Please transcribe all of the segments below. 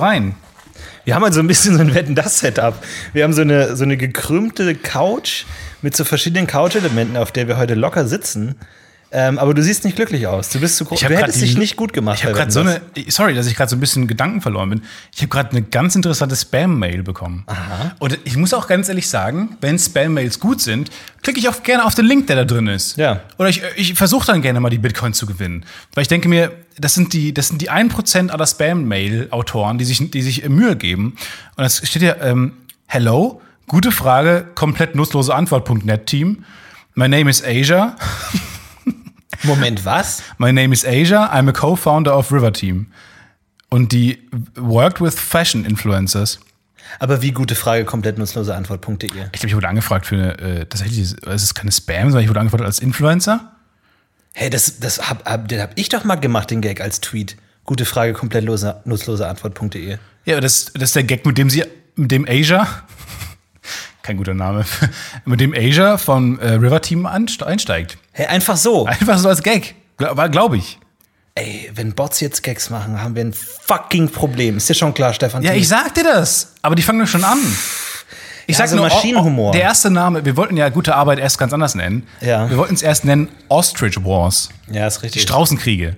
rein. Wir haben halt so ein bisschen so ein Wetten-Das-Setup. Wir haben so eine, so eine gekrümmte Couch mit so verschiedenen Couch-Elementen, auf der wir heute locker sitzen. Ähm, aber du siehst nicht glücklich aus. Du bist zu groß. Du hättest dich nicht gut gemacht. Ich habe gerade so eine, sorry, dass ich gerade so ein bisschen Gedanken verloren bin. Ich habe gerade eine ganz interessante Spam-Mail bekommen. Aha. Und ich muss auch ganz ehrlich sagen, wenn Spam-Mails gut sind, klicke ich auch gerne auf den Link, der da drin ist. Ja. Oder ich, ich versuche dann gerne mal die Bitcoin zu gewinnen. Weil ich denke mir, das sind die, das sind die 1% aller Spam-Mail-Autoren, die sich, die sich Mühe geben. Und es steht hier, ähm, hello, gute Frage, komplett nutzlose Antwort.net Team. My name is Asia. Moment, was? My name is Asia. I'm a co-founder of River Team. Und die worked with fashion influencers. Aber wie gute Frage, komplett nutzlose Antwort.de. Ich glaube, ich wurde angefragt für eine, äh, tatsächlich, es ist keine Spam, sondern ich wurde angefragt als Influencer. Hey, das, das hab, hab, den hab ich doch mal gemacht, den Gag als Tweet. Gute Frage, komplett lose, nutzlose Antwort.de. Ja, das, das ist der Gag, mit dem sie, mit dem Asia, kein guter Name, mit dem Asia vom äh, River Team einsteigt. Hey, einfach so. Einfach so als Gag. War, glaube ich. Ey, wenn Bots jetzt Gags machen, haben wir ein fucking Problem. Ist dir schon klar, Stefan? Ja, ich sag dir das. Aber die fangen doch schon an. Ich Ja, sag so nur, Maschinenhumor. der erste Name, wir wollten ja gute Arbeit erst ganz anders nennen. Ja. Wir wollten es erst nennen Ostrich Wars. Ja, ist Die richtig. Straußenkriege.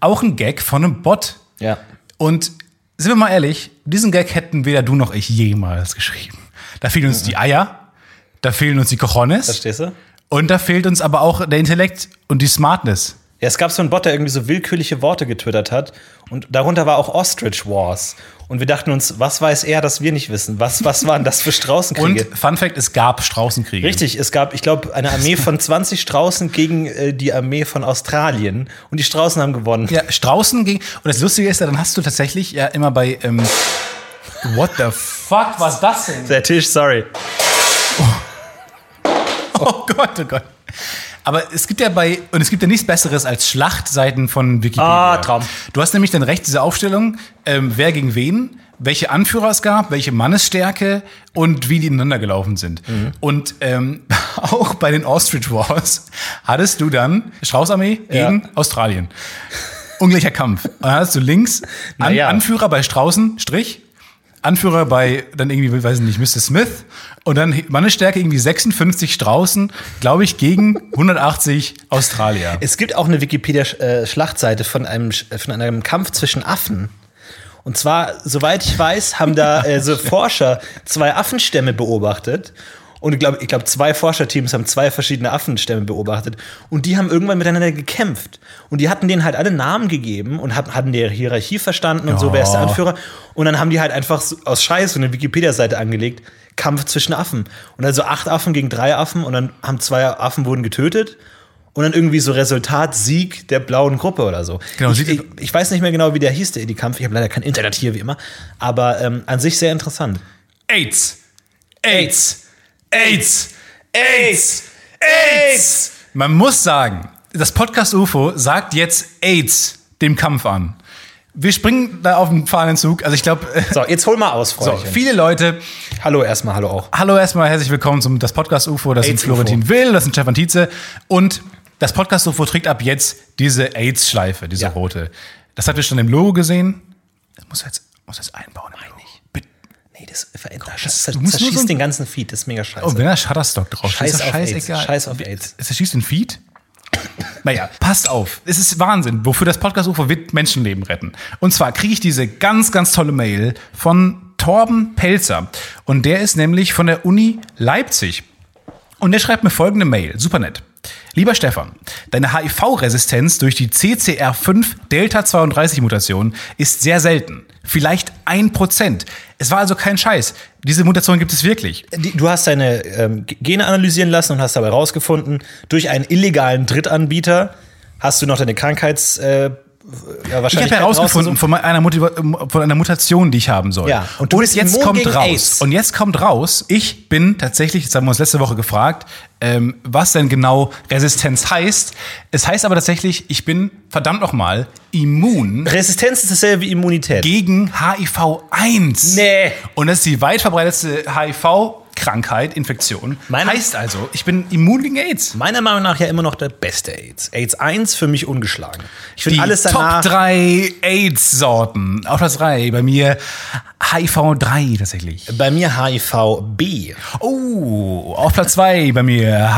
Auch ein Gag von einem Bot. Ja. Und sind wir mal ehrlich, diesen Gag hätten weder du noch ich jemals geschrieben. Da fehlen uns die Eier, da fehlen uns die Cojones Verstehst du? und da fehlt uns aber auch der Intellekt und die Smartness. Ja, es gab so einen Bot, der irgendwie so willkürliche Worte getwittert hat. Und darunter war auch Ostrich Wars. Und wir dachten uns, was weiß er, dass wir nicht wissen? Was, was waren das für Straußenkriege? Und Fun Fact, es gab Straußenkriege. Richtig, es gab, ich glaube, eine Armee von 20 Straußen gegen äh, die Armee von Australien. Und die Straußen haben gewonnen. Ja, Straußen ging. Und das Lustige ist ja, dann hast du tatsächlich ja immer bei. Ähm, What the fuck, was das denn? Der Tisch, sorry. Oh Gott, oh Gott. Aber es gibt ja bei, und es gibt ja nichts Besseres als Schlachtseiten von Wikipedia. Ah, Traum. Du hast nämlich dann rechts diese Aufstellung, ähm, wer gegen wen, welche Anführer es gab, welche Mannesstärke und wie die ineinander gelaufen sind. Mhm. Und ähm, auch bei den Ostrich Wars hattest du dann Straußarmee gegen Australien. Ungleicher Kampf. Und dann hattest du links An Naja. Anführer bei Straußen, Strich, Anführer bei dann irgendwie, weiß ich nicht, Mr. Smith und dann Mannesstärke irgendwie 56 Straußen, glaube ich, gegen 180 Australier. Es gibt auch eine Wikipedia-Schlachtseite von einem, von einem Kampf zwischen Affen. Und zwar, soweit ich weiß, haben da äh, so Forscher zwei Affenstämme beobachtet. Und ich glaube, ich glaub, zwei Forscherteams haben zwei verschiedene Affenstämme beobachtet. Und die haben irgendwann miteinander gekämpft. Und die hatten denen halt alle Namen gegeben und hab, hatten die Hierarchie verstanden und so, wer ist der Ja. Anführer. Und dann haben die halt einfach aus Scheiß so eine Wikipedia-Seite angelegt. Kampf zwischen Affen. Und also acht Affen gegen drei Affen. Und dann haben zwei Affen wurden getötet. Und dann irgendwie so Resultat Sieg der blauen Gruppe oder so. Genau, ich, sieht- ich, ich weiß nicht mehr genau, wie der hieß, der die Kampf. Ich habe leider kein Internet hier, wie immer. Aber ähm, an sich sehr interessant. AIDS! AIDS! AIDS! AIDS! AIDS! Man muss sagen, das Podcast UFO sagt jetzt AIDS dem Kampf an. Wir springen da auf den Fahnenzug. Also ich glaube, So, jetzt hol mal aus, so, Freundchen. viele Leute hallo erstmal, hallo auch. Hallo erstmal, herzlich willkommen zum das Podcast UFO. Das sind AIDS. Florentin Will, das sind Stefan Tietze und das Podcast UFO trägt ab jetzt diese AIDS-Schleife, diese Ja. rote. Das habt ihr schon im Logo gesehen. Das muss jetzt, muss jetzt einbauen. Bitte. Nee, das verändert. das- Das, nur zerschießt so- den ganzen Feed, das ist mega scheiße. Oh, wenn da Shutterstock drauf Scheiß ist, ist auf das AIDS. scheißegal. Scheiß auf AIDS. Es erschießt den Feed? Naja, passt auf. Es ist Wahnsinn, wofür das Podcast UFO wird Menschenleben retten. Und zwar kriege ich diese ganz, ganz tolle Mail von Torben Pelzer. Und der ist nämlich von der Uni Leipzig. Und der schreibt mir folgende Mail. Super nett. Lieber Stefan, deine HIV-Resistenz durch die CCR5-Delta-32-Mutation ist sehr selten. Vielleicht ein Prozent. Es war also kein Scheiß. Diese Mutation gibt es wirklich. Du hast deine ähm, Gene analysieren lassen und hast dabei rausgefunden, durch einen illegalen Drittanbieter hast du noch deine Krankheits. Äh, ja, Ich wahrscheinlich habe herausgefunden von einer, von einer Mutation, die ich haben soll. Ja, und du bist jetzt kommt raus. AIDS. Und jetzt kommt raus, ich bin tatsächlich, das haben wir uns letzte Woche gefragt, ähm, was denn genau Resistenz heißt. Es heißt aber tatsächlich, ich bin verdammt nochmal immun Resistenz ist dasselbe wie Immunität. gegen HIV-1. Nee. Und das ist die weit verbreitetste HIV- Krankheit, Infektion. Meine- heißt also, ich bin immun gegen AIDS. Meiner Meinung nach ja immer noch der beste AIDS. AIDS 1 für mich ungeschlagen. Ich finde alles danach. Top 3 AIDS-Sorten. Auf Platz 3 bei mir HIV3 tatsächlich. Bei mir HIV-B. Oh, auf Platz 2 bei mir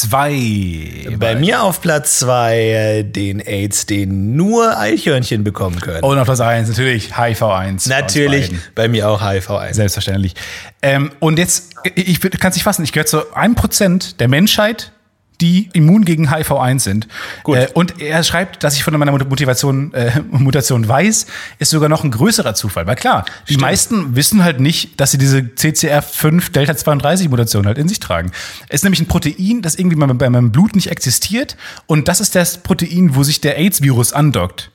HIV2. Bei mir auf Platz 2 den AIDS, den nur Eichhörnchen bekommen können. Und auf Platz 1 natürlich HIV1. aus Natürlich, beiden. bei mir auch HIV-1. Selbstverständlich. Ähm, und jetzt, ich kann es nicht fassen, ich gehöre zu einem Prozent der Menschheit, die immun gegen HIV-1 sind. Gut. Äh, und er schreibt, dass ich von meiner Motivation, äh, Mutation weiß, ist sogar noch ein größerer Zufall. Weil klar, die meisten wissen halt nicht, dass sie diese CCR5 Delta 32 Mutation halt in sich tragen. Es ist nämlich ein Protein, das irgendwie bei meinem Blut nicht existiert. Und das ist das Protein, wo sich der AIDS-Virus andockt.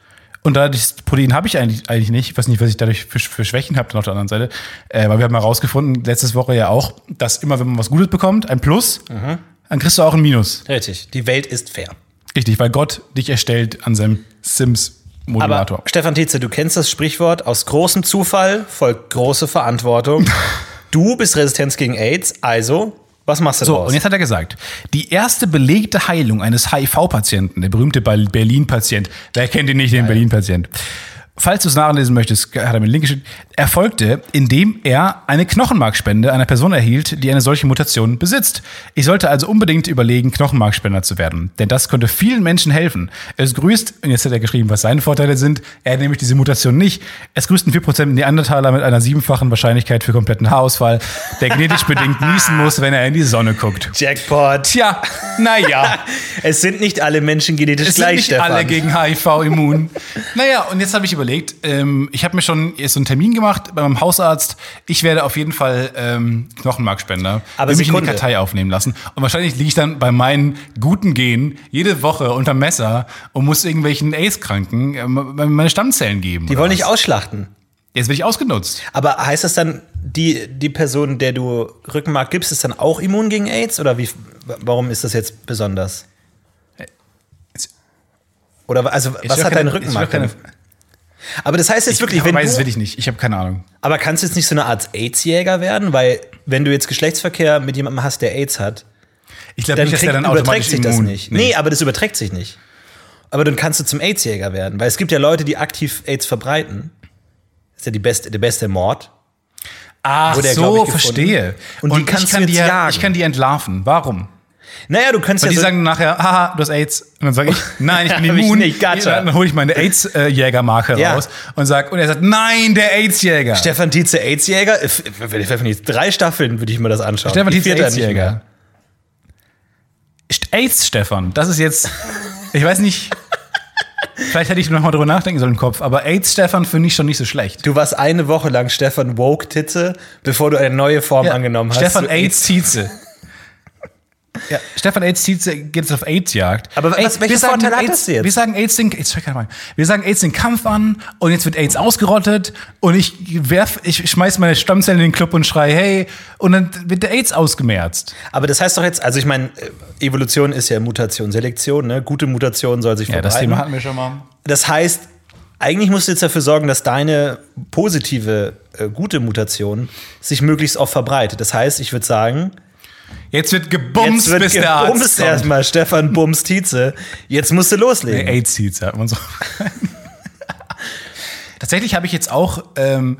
Und dadurch, das Protein habe ich eigentlich, eigentlich nicht. Ich weiß nicht, was ich dadurch für, für Schwächen habe, dann auf der anderen Seite. Äh, weil wir haben herausgefunden, letztes Woche ja auch, dass immer, wenn man was Gutes bekommt, ein Plus, dann kriegst du auch ein Minus. Richtig, die Welt ist fair. Richtig, weil Gott dich erstellt an seinem Sims-Modulator. Stefan Tietze, du kennst das Sprichwort, aus großem Zufall folgt große Verantwortung. du bist Resistenz gegen AIDS, also was machst du So, draus? und jetzt hat er gesagt, die erste belegte Heilung eines HIV-Patienten, der berühmte Ber- Berlin-Patient, wer kennt ihn nicht, den Berlin-Patient? Falls du es nachlesen möchtest, hat er mir einen Link geschickt, erfolgte, indem er eine Knochenmarkspende einer Person erhielt, die eine solche Mutation besitzt. Ich sollte also unbedingt überlegen, Knochenmarkspender zu werden, denn das könnte vielen Menschen helfen. Es grüßt, und jetzt hat er geschrieben, was seine Vorteile sind, er hat nämlich diese Mutation nicht. Es grüßten 4% Neandertaler mit einer siebenfachen Wahrscheinlichkeit für kompletten Haarausfall, der genetisch bedingt niesen muss, wenn er in die Sonne guckt. Jackpot. Tja, naja. Es sind nicht alle Menschen genetisch Es sind gleich, nicht Stefan. alle gegen HIV immun. naja, und jetzt habe ich überlegt, ähm, ich habe mir schon so einen Termin gemacht bei meinem Hausarzt. Ich werde auf jeden Fall ähm, Knochenmarkspender. Aber Will mich in die. Kartei aufnehmen lassen. Und wahrscheinlich liege ich dann bei meinen guten Genen jede Woche unter Messer und muss irgendwelchen AIDS-Kranken äh, meine Stammzellen geben. Die wollen was. nicht ausschlachten. Jetzt werde ich ausgenutzt. Aber heißt das dann, die, die Person, der du Rückenmark gibst, ist dann auch immun gegen AIDS? Oder wie, warum ist das jetzt besonders? Oder also, was hat dein Rückenmark? keine-? Aber das heißt jetzt wirklich, ich wenn weiß es du, wirklich nicht. Ich habe keine Ahnung. aber kannst du jetzt nicht so eine Art AIDS-Jäger werden? Weil, wenn du jetzt Geschlechtsverkehr mit jemandem hast, der AIDS hat, Ich glaube dann, nicht, dass der dann überträgt automatisch sich das immun. nicht. Nee. aber das überträgt sich nicht. Aber dann kannst du zum AIDS-Jäger werden. Weil es gibt ja Leute, die aktiv AIDS verbreiten. Das ist ja die beste, der beste Mord. Ach er, glaub so, ich, verstehe. Und Und, die kannst ich, kann du die, jetzt ja- jagen. ich kann die entlarven. Warum? Naja, du kannst Weil ja die so, sagen nachher, haha, du hast AIDS. Und dann sage ich, nein, ich bin ich immun. nicht, gotcha. Dann hole ich meine AIDS-Jägermarke Ja. raus und sag, und er sagt, nein, der AIDS-Jäger. Stefan Tietze AIDS-Jäger. Nicht Drei Staffeln würde ich mir das anschauen. Stefan Tietze. AIDS-Jäger. St- AIDS-Stefan, das ist jetzt, ich weiß nicht, vielleicht hätte ich noch mal drüber nachdenken sollen im Kopf, aber AIDS-Stefan finde ich schon nicht so schlecht. Du warst eine Woche lang Stefan Woke Titze, bevor du eine neue Form Ja, angenommen hast. Stefan zu AIDS-Tietze. Ja, Stefan AIDS-Tietze geht jetzt auf AIDS-Jagd. Aber was- Ey, welche Vorteile hat AIDS, das jetzt? Wir sagen AIDS den, Ahnung. wir sagen AIDS den Kampf an und jetzt wird AIDS ausgerottet und ich werf, ich schmeiß meine Stammzellen in den Club und schrei, hey, und dann wird der AIDS ausgemerzt. Aber das heißt doch jetzt, also ich meine, äh, Evolution ist ja Mutation, Selektion, ne? Gute Mutation soll sich Ja, das verbreiten. Thema hatten wir schon mal. Das heißt, eigentlich musst du jetzt dafür sorgen, dass deine positive, äh, gute Mutation sich möglichst oft verbreitet. Das heißt, ich würde sagen, Jetzt wird gebumst, jetzt wird bis der Arzt gebumst kommt. erstmal Stefan Bums Tietze. Jetzt musst du loslegen. Nee, AIDS-Tietze hat man so. Tatsächlich habe ich jetzt auch ähm,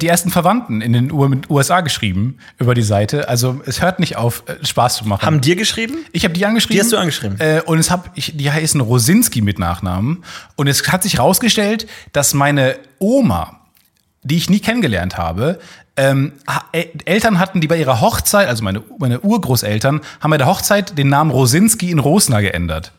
die ersten Verwandten in den USA geschrieben über die Seite. Also es hört nicht auf, äh, Spaß zu machen. Haben dir geschrieben? Ich habe die angeschrieben. Die hast du angeschrieben? Äh, und es hab ich, die heißen Rosinski mit Nachnamen. Und es hat sich herausgestellt, dass meine Oma, die ich nie kennengelernt habe, ähm, äh, Eltern hatten, die bei ihrer Hochzeit, also meine, meine Urgroßeltern, haben bei der Hochzeit den Namen Rosinski in Rosner geändert.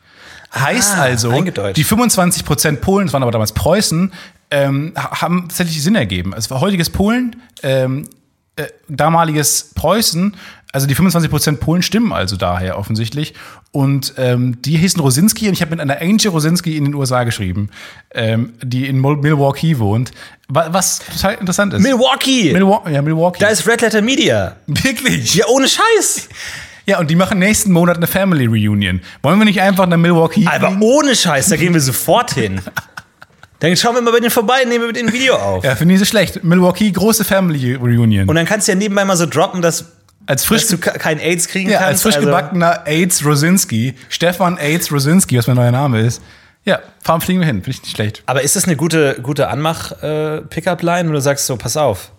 Heißt Ah, also, die 25 Prozent Polen, das waren aber damals Preußen, ähm, ha- haben tatsächlich Sinn ergeben. Es war heutiges Polen, ähm, äh, damaliges Preußen, also die 25% Polen stimmen also daher offensichtlich. Und ähm, die hießen Rosinski und ich habe mit einer Angie Rosinski in den USA geschrieben, ähm, die in Mil- Milwaukee wohnt. Wa- Was total interessant ist. Milwaukee! Milwaukee. Ja, Milwaukee. da ist Red Letter Media. Wirklich. Ja, ohne Scheiß. Ja, und die machen nächsten Monat eine Family Reunion. Wollen wir nicht einfach nach Milwaukee Aber fliegen? ohne Scheiß, da gehen wir sofort hin. Dann schauen wir mal bei denen vorbei, nehmen wir mit denen ein Video auf. Ja, finde ich so schlecht. Milwaukee, große Family Reunion. Und dann kannst du ja nebenbei mal so droppen, dass, als frisch, dass du ke- keinen AIDS kriegen ja, kannst. als frisch also- gebackener AIDS Rosinski, Stefan AIDS Rosinski, was mein neuer Name ist. Ja, fahren fliegen wir hin. Finde ich nicht schlecht. Aber ist das eine gute, gute Anmach-Pickup-Line, wo du sagst so, pass auf,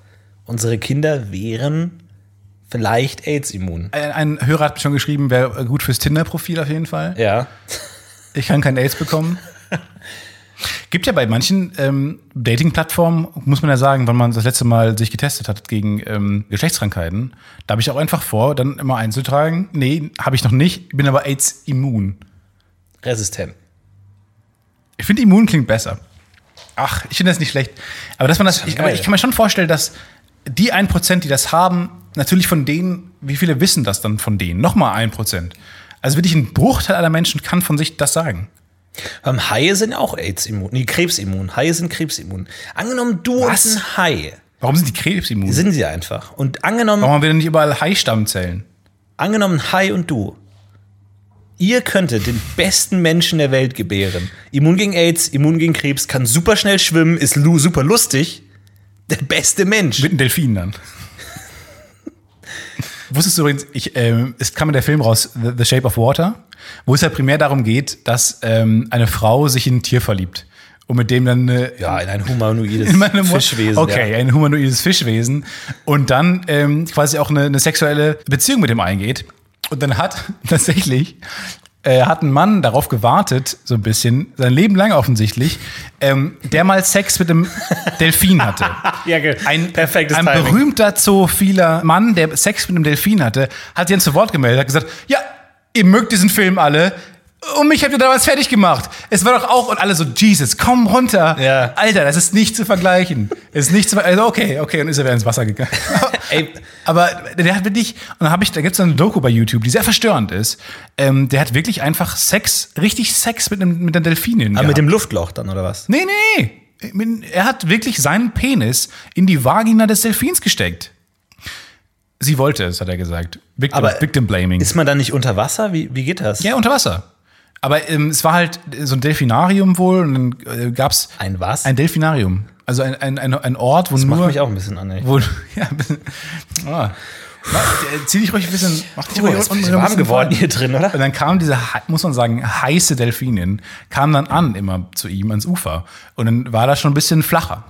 unsere Kinder wären vielleicht AIDS-immun? Ein, ein Hörer hat mir schon geschrieben, wäre gut fürs Tinder-Profil auf jeden Fall. Ja. Ich kann kein AIDS bekommen. Gibt ja bei manchen ähm, Dating-Plattformen, muss man ja sagen, wenn man das letzte Mal sich getestet hat gegen ähm, Geschlechtskrankheiten, da habe ich auch einfach vor, dann immer einzutragen, nee, habe ich noch nicht, bin aber AIDS-immun. Resistent. Ich finde, immun klingt besser. Ach, ich finde das nicht schlecht. Aber dass man das, ich, aber ich kann mir schon vorstellen, dass die 1%, die das haben, natürlich von denen, wie viele wissen das dann von denen? Nochmal 1%. Also wirklich ein Bruchteil aller Menschen kann von sich das sagen. Ähm, Haie sind auch AIDS-immun. Nee, Krebsimmun. Haie sind krebsimmun. Angenommen, du Was? und ein Hai. Warum sind die krebsimmun? Sind sie einfach. Und angenommen, Warum haben wir denn nicht überall Hai-Stammzellen? angenommen, Hai und du. Ihr könntet den besten Menschen der Welt gebären. Immun gegen AIDS, immun gegen Krebs, kann super schnell schwimmen, ist super lustig. Der beste Mensch. Mit einem Delfin dann. Wusstest du übrigens, ich, ähm, es kam in der Film raus, The, The Shape of Water, wo es ja primär darum geht, dass ähm, eine Frau sich in ein Tier verliebt. Und mit dem dann eine, Ja, in ein humanoides in Fischwesen. Okay, Ja. ein humanoides Fischwesen. Und dann ähm, quasi auch eine, eine sexuelle Beziehung mit dem eingeht. Und dann hat tatsächlich äh, hat ein Mann darauf gewartet, so ein bisschen, sein Leben lang offensichtlich, ähm, der mal Sex mit einem Delfin hatte. Ja, ge- Ein, perfektes ein Timing. berühmter zoophiler Mann, der Sex mit einem Delfin hatte, hat sich dann zu Wort gemeldet, hat gesagt, ja, ihr mögt diesen Film alle. Und mich habt ihr damals fertig gemacht. Es war doch auch, und alle so, Jesus, komm runter. Ja. Alter, das ist nicht zu vergleichen. Ist nicht zu Also, okay, okay, und ist er wieder ins Wasser gegangen. Ey. Aber der hat wirklich, und dann habe ich, da gibt es eine Doku bei YouTube, die sehr verstörend ist. Ähm, der hat wirklich einfach Sex, richtig Sex mit einem, mit einer Delfinin. Aber mit gehabt. dem Luftloch dann, oder was? Nee, nee, nee. Er hat wirklich seinen Penis in die Vagina des Delfins gesteckt. Sie wollte es, hat er gesagt. Victim, Aber Victim Blaming. Ist man da nicht unter Wasser? Wie, wie geht das? ja, unter Wasser. Aber ähm, es war halt so ein Delfinarium wohl und dann äh, gab es Ein was? ein Delfinarium. Also ein, ein, ein, ein Ort, wo das nur. macht mich auch ein bisschen an, ey. Wo, ja, ah. Äh, Zieh dich ruhig ein bisschen. Mach dich Oh, ruhig ist warm geworden hier drin, oder? Und dann kam diese, muss man sagen, heiße Delfinin, kam dann an immer zu ihm ans Ufer. Und dann war das schon ein bisschen flacher.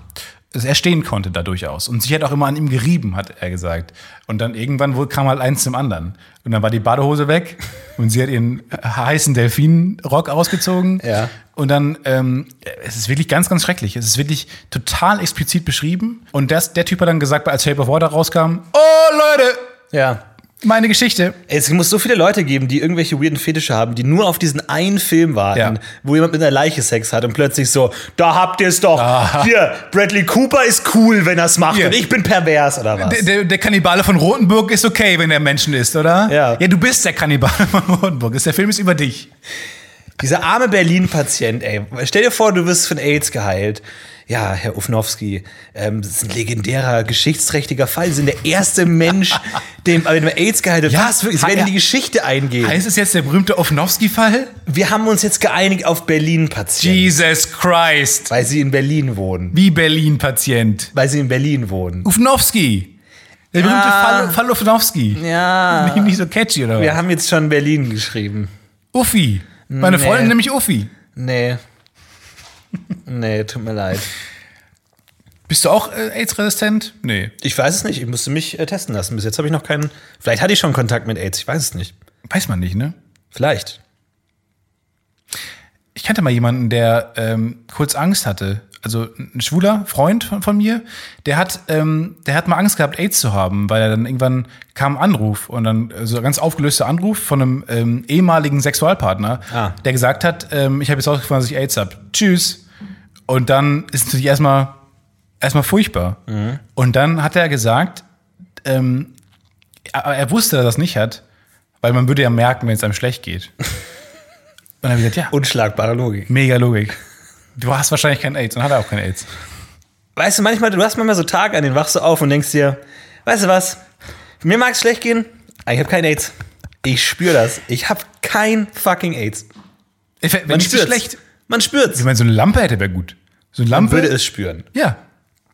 Dass er stehen konnte da durchaus. Und sie hat auch immer an ihm gerieben, hat er gesagt. Und dann irgendwann wohl kam halt eins zum anderen. Und dann war die Badehose weg und sie hat ihren heißen Delfinrock ausgezogen. Ja. Und dann, ähm, es ist wirklich ganz, ganz schrecklich. Es ist wirklich total explizit beschrieben. Und das, der Typ hat dann gesagt, als Shape of Water rauskam, oh Leute, Ja. Meine Geschichte. Es muss so viele Leute geben, die irgendwelche weirden Fetische haben, die nur auf diesen einen Film warten, Ja. wo jemand mit einer Leiche Sex hat und plötzlich so, da habt ihr es doch. Ah. Hier, Bradley Cooper ist cool, wenn er es macht Hier. und ich bin pervers oder was? Der, der, der Kannibale von Rotenburg ist okay, wenn er Menschen isst, oder? Ja. Ja, du bist der Kannibale von Rotenburg. Ist- Der Film ist über dich. Dieser arme Berlin-Patient, ey. Stell dir vor, du wirst von AIDS geheilt. Ja, Herr Ufnowski, ähm, das ist ein legendärer, geschichtsträchtiger Fall. Sie sind der erste Mensch, dem, AIDS geheilt. Ja, Was? Sie werden in die Geschichte eingehen. Heißt es jetzt der berühmte Ofnowski-Fall? Wir haben uns jetzt geeinigt auf Berlin-Patient, Jesus Christ. weil sie in Berlin wohnen. Wie Berlin-Patient. Weil sie in Berlin wohnen. Ufnowski. Der berühmte Ja. Fall, Fall Ufnowski. Ja. Nicht, nicht so catchy, oder Wir was? haben jetzt schon Berlin geschrieben. Uffi. Meine Nee. Freundin nämlich Uffi. Nee. Nee, tut mir leid. Bist du auch äh, AIDS-resistent? Nee. Ich weiß es nicht. Ich musste mich äh, testen lassen. Bis jetzt habe ich noch keinen. Vielleicht hatte ich schon Kontakt mit AIDS. Ich weiß es nicht. Weiß man nicht, ne? Vielleicht. Ich kannte mal jemanden, der ähm, kurz Angst hatte. Also ein schwuler Freund von, von mir, der hat, ähm, der hat mal Angst gehabt, AIDS zu haben, weil er dann irgendwann kam ein Anruf und dann so ein ganz aufgelöster Anruf von einem ähm, ehemaligen Sexualpartner, Ah. der gesagt hat, ähm, ich habe jetzt rausgefunden, dass ich AIDS habe. Tschüss. Und dann ist natürlich erstmal erstmal furchtbar. Und dann hat er gesagt, ähm, aber er wusste, dass er das nicht hat, weil man würde ja merken, wenn es einem schlecht geht. Und dann habe ich gesagt, ja, Unschlagbare Logik. Mega Logik. Du hast wahrscheinlich kein AIDS und hat er auch kein AIDS. Weißt du, manchmal, du hast manchmal so Tage, an denen wachst du auf und denkst dir, weißt du was? Mir mag es schlecht gehen, aber ich habe kein AIDS. Ich spüre das. Ich habe kein fucking AIDS. Wenn spürt's. schlecht. Man spürt's. Ich meine, so eine Lampe hätte wäre gut. So eine Man Lampe. würde es spüren. ja.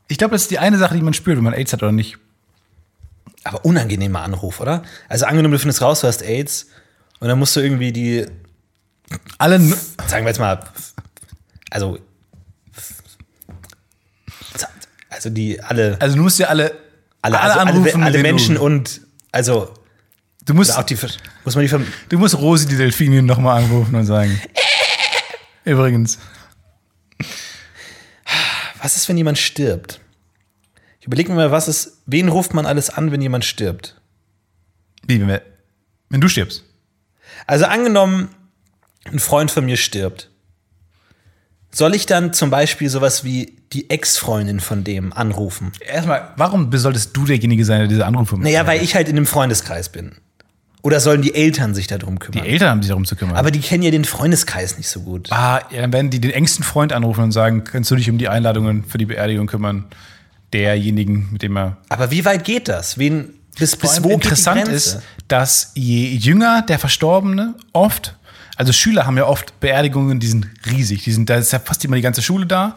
Ich glaube, das ist die eine Sache, die man spürt, wenn man AIDS hat oder nicht. Aber unangenehmer Anruf, oder? Also angenommen, du findest raus, du hast AIDS und dann musst du irgendwie die, Alle, sagen wir jetzt mal, also, also die alle, also du musst ja alle, alle, also alle, mit alle denen Menschen Du, und, also, du, musst, auch die, muss man die, du musst Rosi die Delfinin nochmal anrufen und sagen. Übrigens. was ist, wenn jemand stirbt? Ich überlege mir mal, was ist, wen ruft man alles an, wenn jemand stirbt? Wie, wenn, wir, wenn du stirbst. Also angenommen, ein Freund von mir stirbt. Soll ich dann zum Beispiel sowas wie die Ex-Freundin von dem anrufen? Erstmal, warum solltest du derjenige sein, der diese Anrufe macht? Naja, weil ich halt in einem Freundeskreis bin. Oder sollen die Eltern sich darum Die kümmern? Eltern haben sich darum zu kümmern. Aber die kennen ja den Freundeskreis nicht so gut. ah, ja, dann werden die den engsten Freund anrufen und sagen, kannst du dich um die Einladungen für die Beerdigung kümmern? Derjenigen, mit dem er. Aber wie weit geht das? Wen, bis, bis wo interessant die ist, dass je jünger der Verstorbene oft, also Schüler haben ja oft Beerdigungen, die sind riesig, die sind, da ist ja fast immer die ganze Schule da.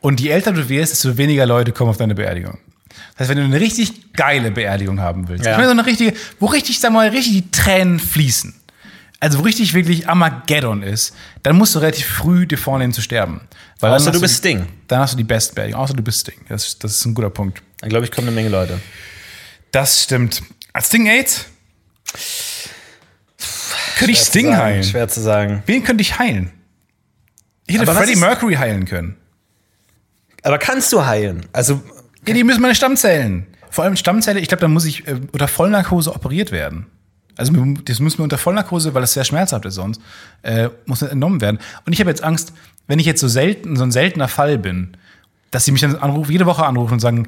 Und je älter du wirst, desto weniger Leute kommen auf deine Beerdigung. Das heißt, wenn du eine richtig geile Beerdigung haben willst, Ja. ich meine, so eine richtige, wo richtig, wir mal, richtig die Tränen fließen, also wo richtig wirklich Armageddon ist, dann musst du relativ früh dir vornehmen zu sterben. Weil Außer du bist Sting. Dann hast du die beste Beerdigung, außer du bist Sting. Das, das ist ein guter Punkt. Dann glaube ich, kommen eine Menge Leute. Das stimmt. Als Sting AIDS? Könnte ich Sting Sagen, heilen? Schwer zu sagen. Wen könnte ich heilen? Ich hätte Freddie Mercury heilen können. Aber kannst du heilen? Also, Ja, die müssen meine Stammzellen. Vor allem Stammzelle, ich glaube, da muss ich äh, unter Vollnarkose operiert werden. Also das muss mir unter Vollnarkose, weil das sehr schmerzhaft ist sonst, äh, muss entnommen werden. Und ich habe jetzt Angst, wenn ich jetzt so selten, so ein seltener Fall bin, dass sie mich dann anrufen, jede Woche anrufen und sagen,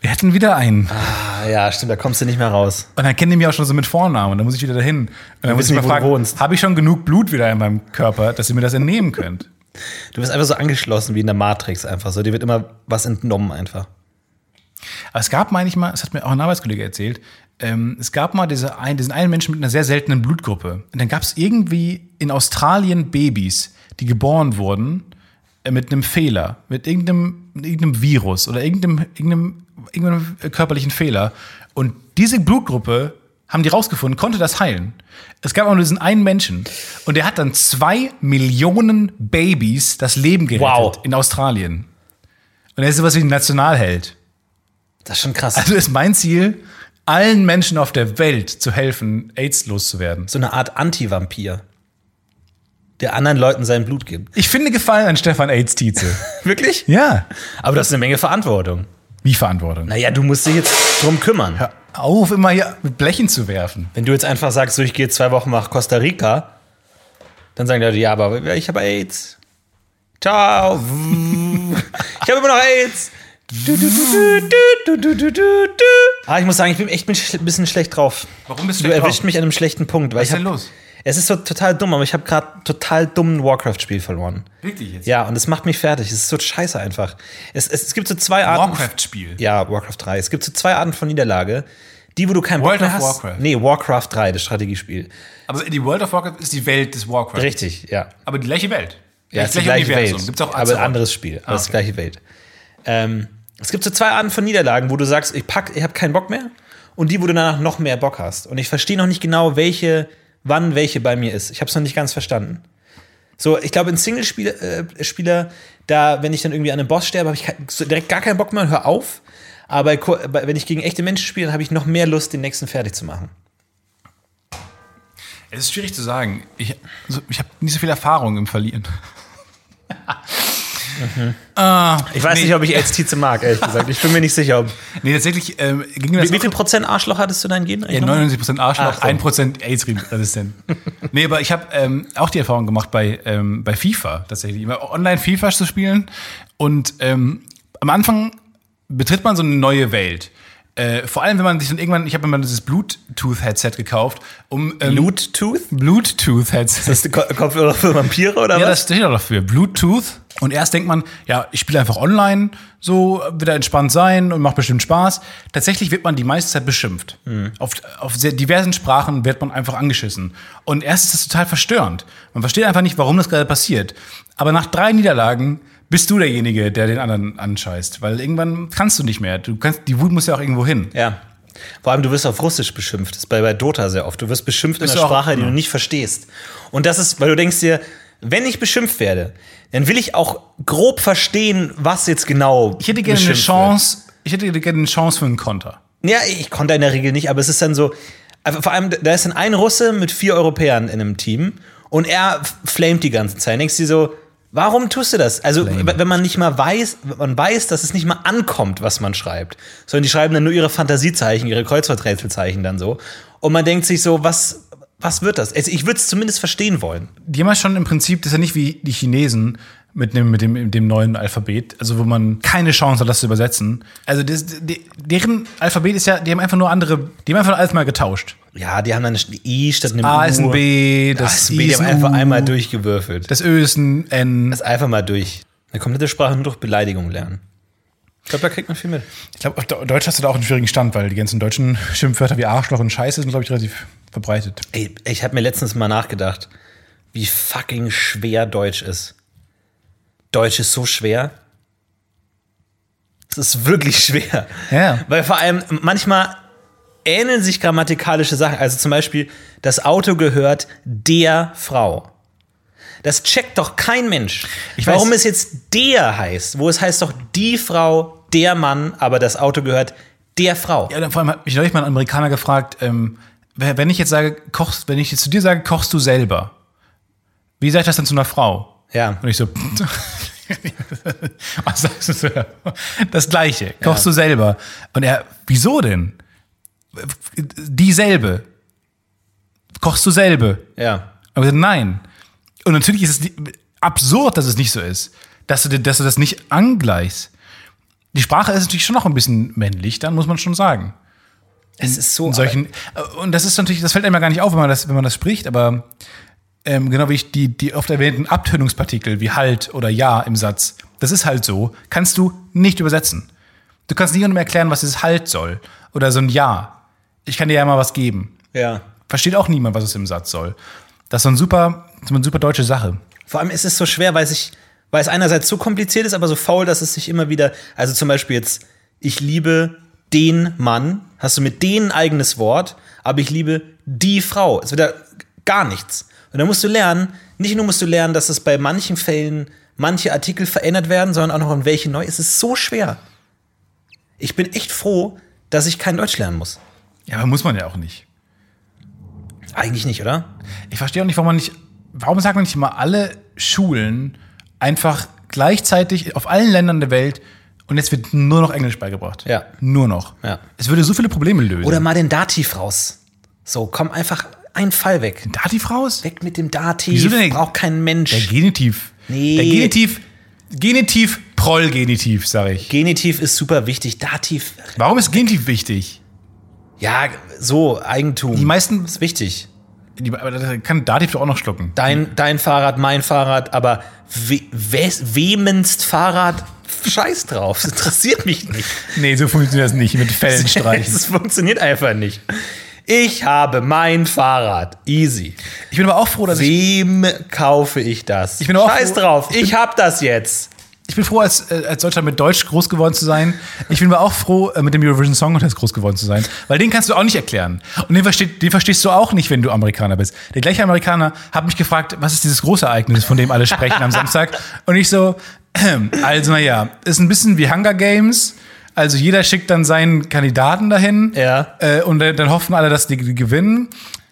wir hätten wieder einen. ah, ja, stimmt, da kommst du nicht mehr raus. Und dann kennen die mich auch schon so mit Vornamen. Und dann muss ich wieder dahin. Und dann muss ich mal fragen, habe ich schon genug Blut wieder in meinem Körper, dass ihr mir das entnehmen könnt? Du bist einfach so angeschlossen wie in der Matrix einfach so. Dir wird immer was entnommen einfach. Aber es gab manchmal, das hat mir auch ein Arbeitskollege erzählt, ähm, es gab mal diese ein, diesen einen Menschen mit einer sehr seltenen Blutgruppe. Und dann gab es irgendwie in Australien Babys, die geboren wurden äh, mit einem Fehler, mit irgendeinem, irgendeinem Virus oder irgendeinem, irgendeinem, irgendeinem körperlichen Fehler. Und diese Blutgruppe haben die rausgefunden, konnte das heilen. Es gab auch nur diesen einen Menschen und der hat dann zwei Millionen Babys das Leben gerettet Wow. in Australien. Und er ist sowas wie ein Nationalheld. Das ist schon krass. Also ist mein Ziel, allen Menschen auf der Welt zu helfen, AIDS loszuwerden. so eine Art Anti-Vampir, der anderen Leuten sein Blut gibt. Ich finde Gefallen an Stefan AIDS Tietze. Wirklich? ja. Aber das ist eine Menge Verantwortung. Wie Verantwortung? Naja, du musst dich jetzt drum kümmern. Hör auf, immer hier mit Blechen zu werfen. Wenn du jetzt einfach sagst, so, ich gehe zwei Wochen nach Costa Rica, dann sagen die Leute, ja, aber ich habe AIDS. Ciao. Ich habe immer noch AIDS. Du, du, du, ah, ich muss sagen, ich bin echt ein bisschen schlecht drauf. Warum bist du schlecht Du erwischt drauf? mich an einem schlechten Punkt. Was ist denn los? Es ist so total dumm, aber ich habe gerade total dummen Warcraft-Spiel verloren. Wirklich jetzt? Ja, und es macht mich fertig. Es ist so scheiße einfach. Es, es, es gibt so zwei Arten. Warcraft-Spiel. Ja, Warcraft 3. Es gibt so zwei Arten von Niederlage. Die, wo du keinen World Bock mehr of hast. Warcraft. Nee, Warcraft 3, das Strategiespiel. Aber die World of Warcraft ist die Welt des Warcraft. Richtig, ja. Aber die gleiche Welt. Ja, ja das gleiche, gleiche Universum. Welt. Gibt's auch Azeroth. aber anderes Spiel, aber ah, okay. das gleiche Welt. Ähm, es gibt so zwei Arten von Niederlagen, wo du sagst, ich pack, ich habe keinen Bock mehr. Und die, wo du danach noch mehr Bock hast. Und ich verstehe noch nicht genau, welche, wann welche bei mir ist. Ich habe es noch nicht ganz verstanden. So, ich glaube, in Single-Spieler, äh, da, wenn ich dann irgendwie an einem Boss sterbe, habe ich direkt gar keinen Bock mehr und hör auf. Aber bei wenn ich gegen echte Menschen spiele, dann habe ich noch mehr Lust, den nächsten fertig zu machen. Es ist schwierig zu sagen. Ich, also, ich habe nicht so viel Erfahrung im Verlieren. Ah, Ich weiß nee, nicht, ob ich AIDS Tietze mag, ehrlich gesagt. Ich bin mir nicht sicher, ob. Nee, tatsächlich ähm, ging mir das Wie, viel Prozent Arschloch hattest du dein Gen? eigentlich Ja, nochmal? 99% Arschloch, Ach so. 1% AIDS-resistent. nee, aber ich habe ähm, auch die Erfahrung gemacht bei, ähm, bei FIFA tatsächlich, immer online FIFA zu spielen. Und ähm, am Anfang betritt man so eine neue Welt. Äh, vor allem, wenn man sich dann irgendwann, ich habe mir mal dieses Bluetooth-Headset gekauft, um ähm, Bluetooth? Bluetooth-Headset. Das ist Ko- Kopfhörer für Vampire oder Ja, was? das steht auch dafür. Bluetooth. Und erst denkt man, ja, ich spiele einfach online, so wieder entspannt sein und macht bestimmt Spaß. Tatsächlich wird man die meiste Zeit beschimpft. Auf, auf sehr diversen Sprachen wird man einfach angeschissen. Und erst ist das total verstörend. Man versteht einfach nicht, warum das gerade passiert. Aber nach drei Niederlagen bist du derjenige, der den anderen anscheißt. Weil irgendwann kannst du nicht mehr. Du kannst, die Wut muss ja auch irgendwo hin. Ja. Vor allem, du wirst auf Russisch beschimpft. Das ist bei, bei Dota sehr oft. Du wirst beschimpft Bist in einer Sprache, die du nicht verstehst. Und das ist, weil du denkst dir, wenn ich beschimpft werde, dann will ich auch grob verstehen, was jetzt genau. Ich hätte gerne eine Chance, ich hätte gerne eine Chance für einen Konter. Wird. Ja, ich konnte in der Regel nicht, aber es ist dann so. Vor allem, da ist dann ein Russe mit vier Europäern in einem Team und er flamet die ganze Zeit. Denkst du dir so, warum tust du das? Also, wenn man nicht mal weiß, man weiß, dass es nicht mal ankommt, was man schreibt, sondern die schreiben dann nur ihre Fantasiezeichen, ihre Kreuzworträtselzeichen dann so. Und man denkt sich so, was, was wird das? Also, ich würde es zumindest verstehen wollen. Die haben ja schon im Prinzip, das ist ja nicht wie die Chinesen mit dem, mit dem, mit dem neuen Alphabet, also wo man keine Chance hat, das zu übersetzen. Also das, de, deren Alphabet ist ja, die haben einfach nur andere, die haben einfach alles mal getauscht. Ja, die haben dann ein I statt einem A U. ist ein B, Das das ist I B, die haben ein einfach U, einmal durchgewürfelt. das Ö ist ein N. Das ist einfach mal durch. Eine komplette Sprache nur durch Beleidigung lernen. Ich glaube, da kriegt man viel mit. Ich glaube, Deutsch hast du da auch einen schwierigen Stand, weil die ganzen deutschen Schimpfwörter wie Arschloch und Scheiße sind, glaube ich, relativ verbreitet. Ey, ich habe mir letztens mal nachgedacht, wie fucking schwer Deutsch ist. Deutsch ist so schwer. Es ist wirklich schwer. Ja. Weil vor allem manchmal ähneln sich grammatikalische Sachen. Also zum Beispiel, das Auto gehört der Frau. Das checkt doch kein Mensch. Ich Warum weiß- es jetzt der heißt, wo es heißt doch die Frau, der Mann, aber das Auto gehört der Frau. Ja, dann vor allem hat mich neulich mal ein Amerikaner gefragt, ähm, wenn ich jetzt sage, kochst, wenn ich jetzt zu dir sage, kochst du selber, wie sage ich das denn zu einer Frau? Ja. Und ich so, was sagst du? Das Gleiche, kochst du selber. Und er, wieso denn? Dieselbe. Kochst du selbe? Ja. Aber nein. Und natürlich ist es absurd, dass es nicht so ist, dass du, dass du das nicht angleichst. Die Sprache ist natürlich schon noch ein bisschen männlich, dann muss man schon sagen. Es ist so. In solchen, und das ist natürlich, das fällt einem ja gar nicht auf, wenn man das, wenn man das spricht, aber ähm, genau wie ich die, die oft erwähnten Abtönungspartikel wie halt oder ja im Satz, das ist halt so, kannst du nicht übersetzen. Du kannst niemandem erklären, was dieses halt soll. Oder so ein ja. Ich kann dir ja mal was geben. ja. Versteht auch niemand, was es im Satz soll. Das ist so, ein super, so eine super deutsche Sache. Vor allem ist es so schwer, weil, sich, weil es einerseits so kompliziert ist, aber so faul, dass es sich immer wieder. Also zum Beispiel jetzt, ich liebe den Mann, hast du mit den ein eigenes Wort, aber ich liebe die Frau. Es wird ja gar nichts. Und dann musst du lernen, nicht nur musst du lernen, dass es bei manchen Fällen manche Artikel verändert werden, sondern auch noch in welche neu. Es ist so schwer. Ich bin echt froh, dass ich kein Deutsch lernen muss. Ja, aber muss man ja auch nicht. Eigentlich nicht, oder? Ich verstehe auch nicht, warum man nicht, warum sagt man nicht mal alle Schulen einfach gleichzeitig auf allen Ländern der Welt und jetzt wird nur noch Englisch beigebracht. Ja. Nur noch. Ja. Es würde so viele Probleme lösen. Oder mal den Dativ raus. So, komm einfach ein Fall weg. Dativ raus? Weg mit dem Dativ. Wieso denn? Braucht kein Mensch. Der Genitiv. Nee. Der Genitiv, Genitiv, Prollgenitiv, sage ich. Genitiv ist super wichtig. Dativ, Warum ist Genitiv wichtig? Ja, so, Eigentum. Die meisten, ist wichtig. die, aber da kann Dativ doch auch noch schlucken. Dein, dein Fahrrad, mein Fahrrad, aber we, wes, wehmenst Fahrrad, scheiß drauf. Das interessiert mich nicht. Nee, so funktioniert das nicht mit Fällen streichen. Es funktioniert einfach nicht. Ich habe mein Fahrrad. Easy. Ich bin aber auch froh, dass ich, Wem kaufe ich das? Ich bin auch Scheiß froh- drauf. Ich hab das jetzt. Ich bin froh, als, äh, als Deutschland mit Deutsch groß geworden zu sein. Ich bin aber auch froh, äh, mit dem Eurovision Song Contest groß geworden zu sein. Weil den kannst du auch nicht erklären. Und den, versteht, den verstehst du auch nicht, wenn du Amerikaner bist. Der gleiche Amerikaner hat mich gefragt, was ist dieses große Ereignis, von dem alle sprechen am Samstag? Und ich so, also naja, ist ein bisschen wie Hunger Games. Also jeder schickt dann seinen Kandidaten dahin. Ja. Äh, und dann dann hoffen alle, dass die, die gewinnen.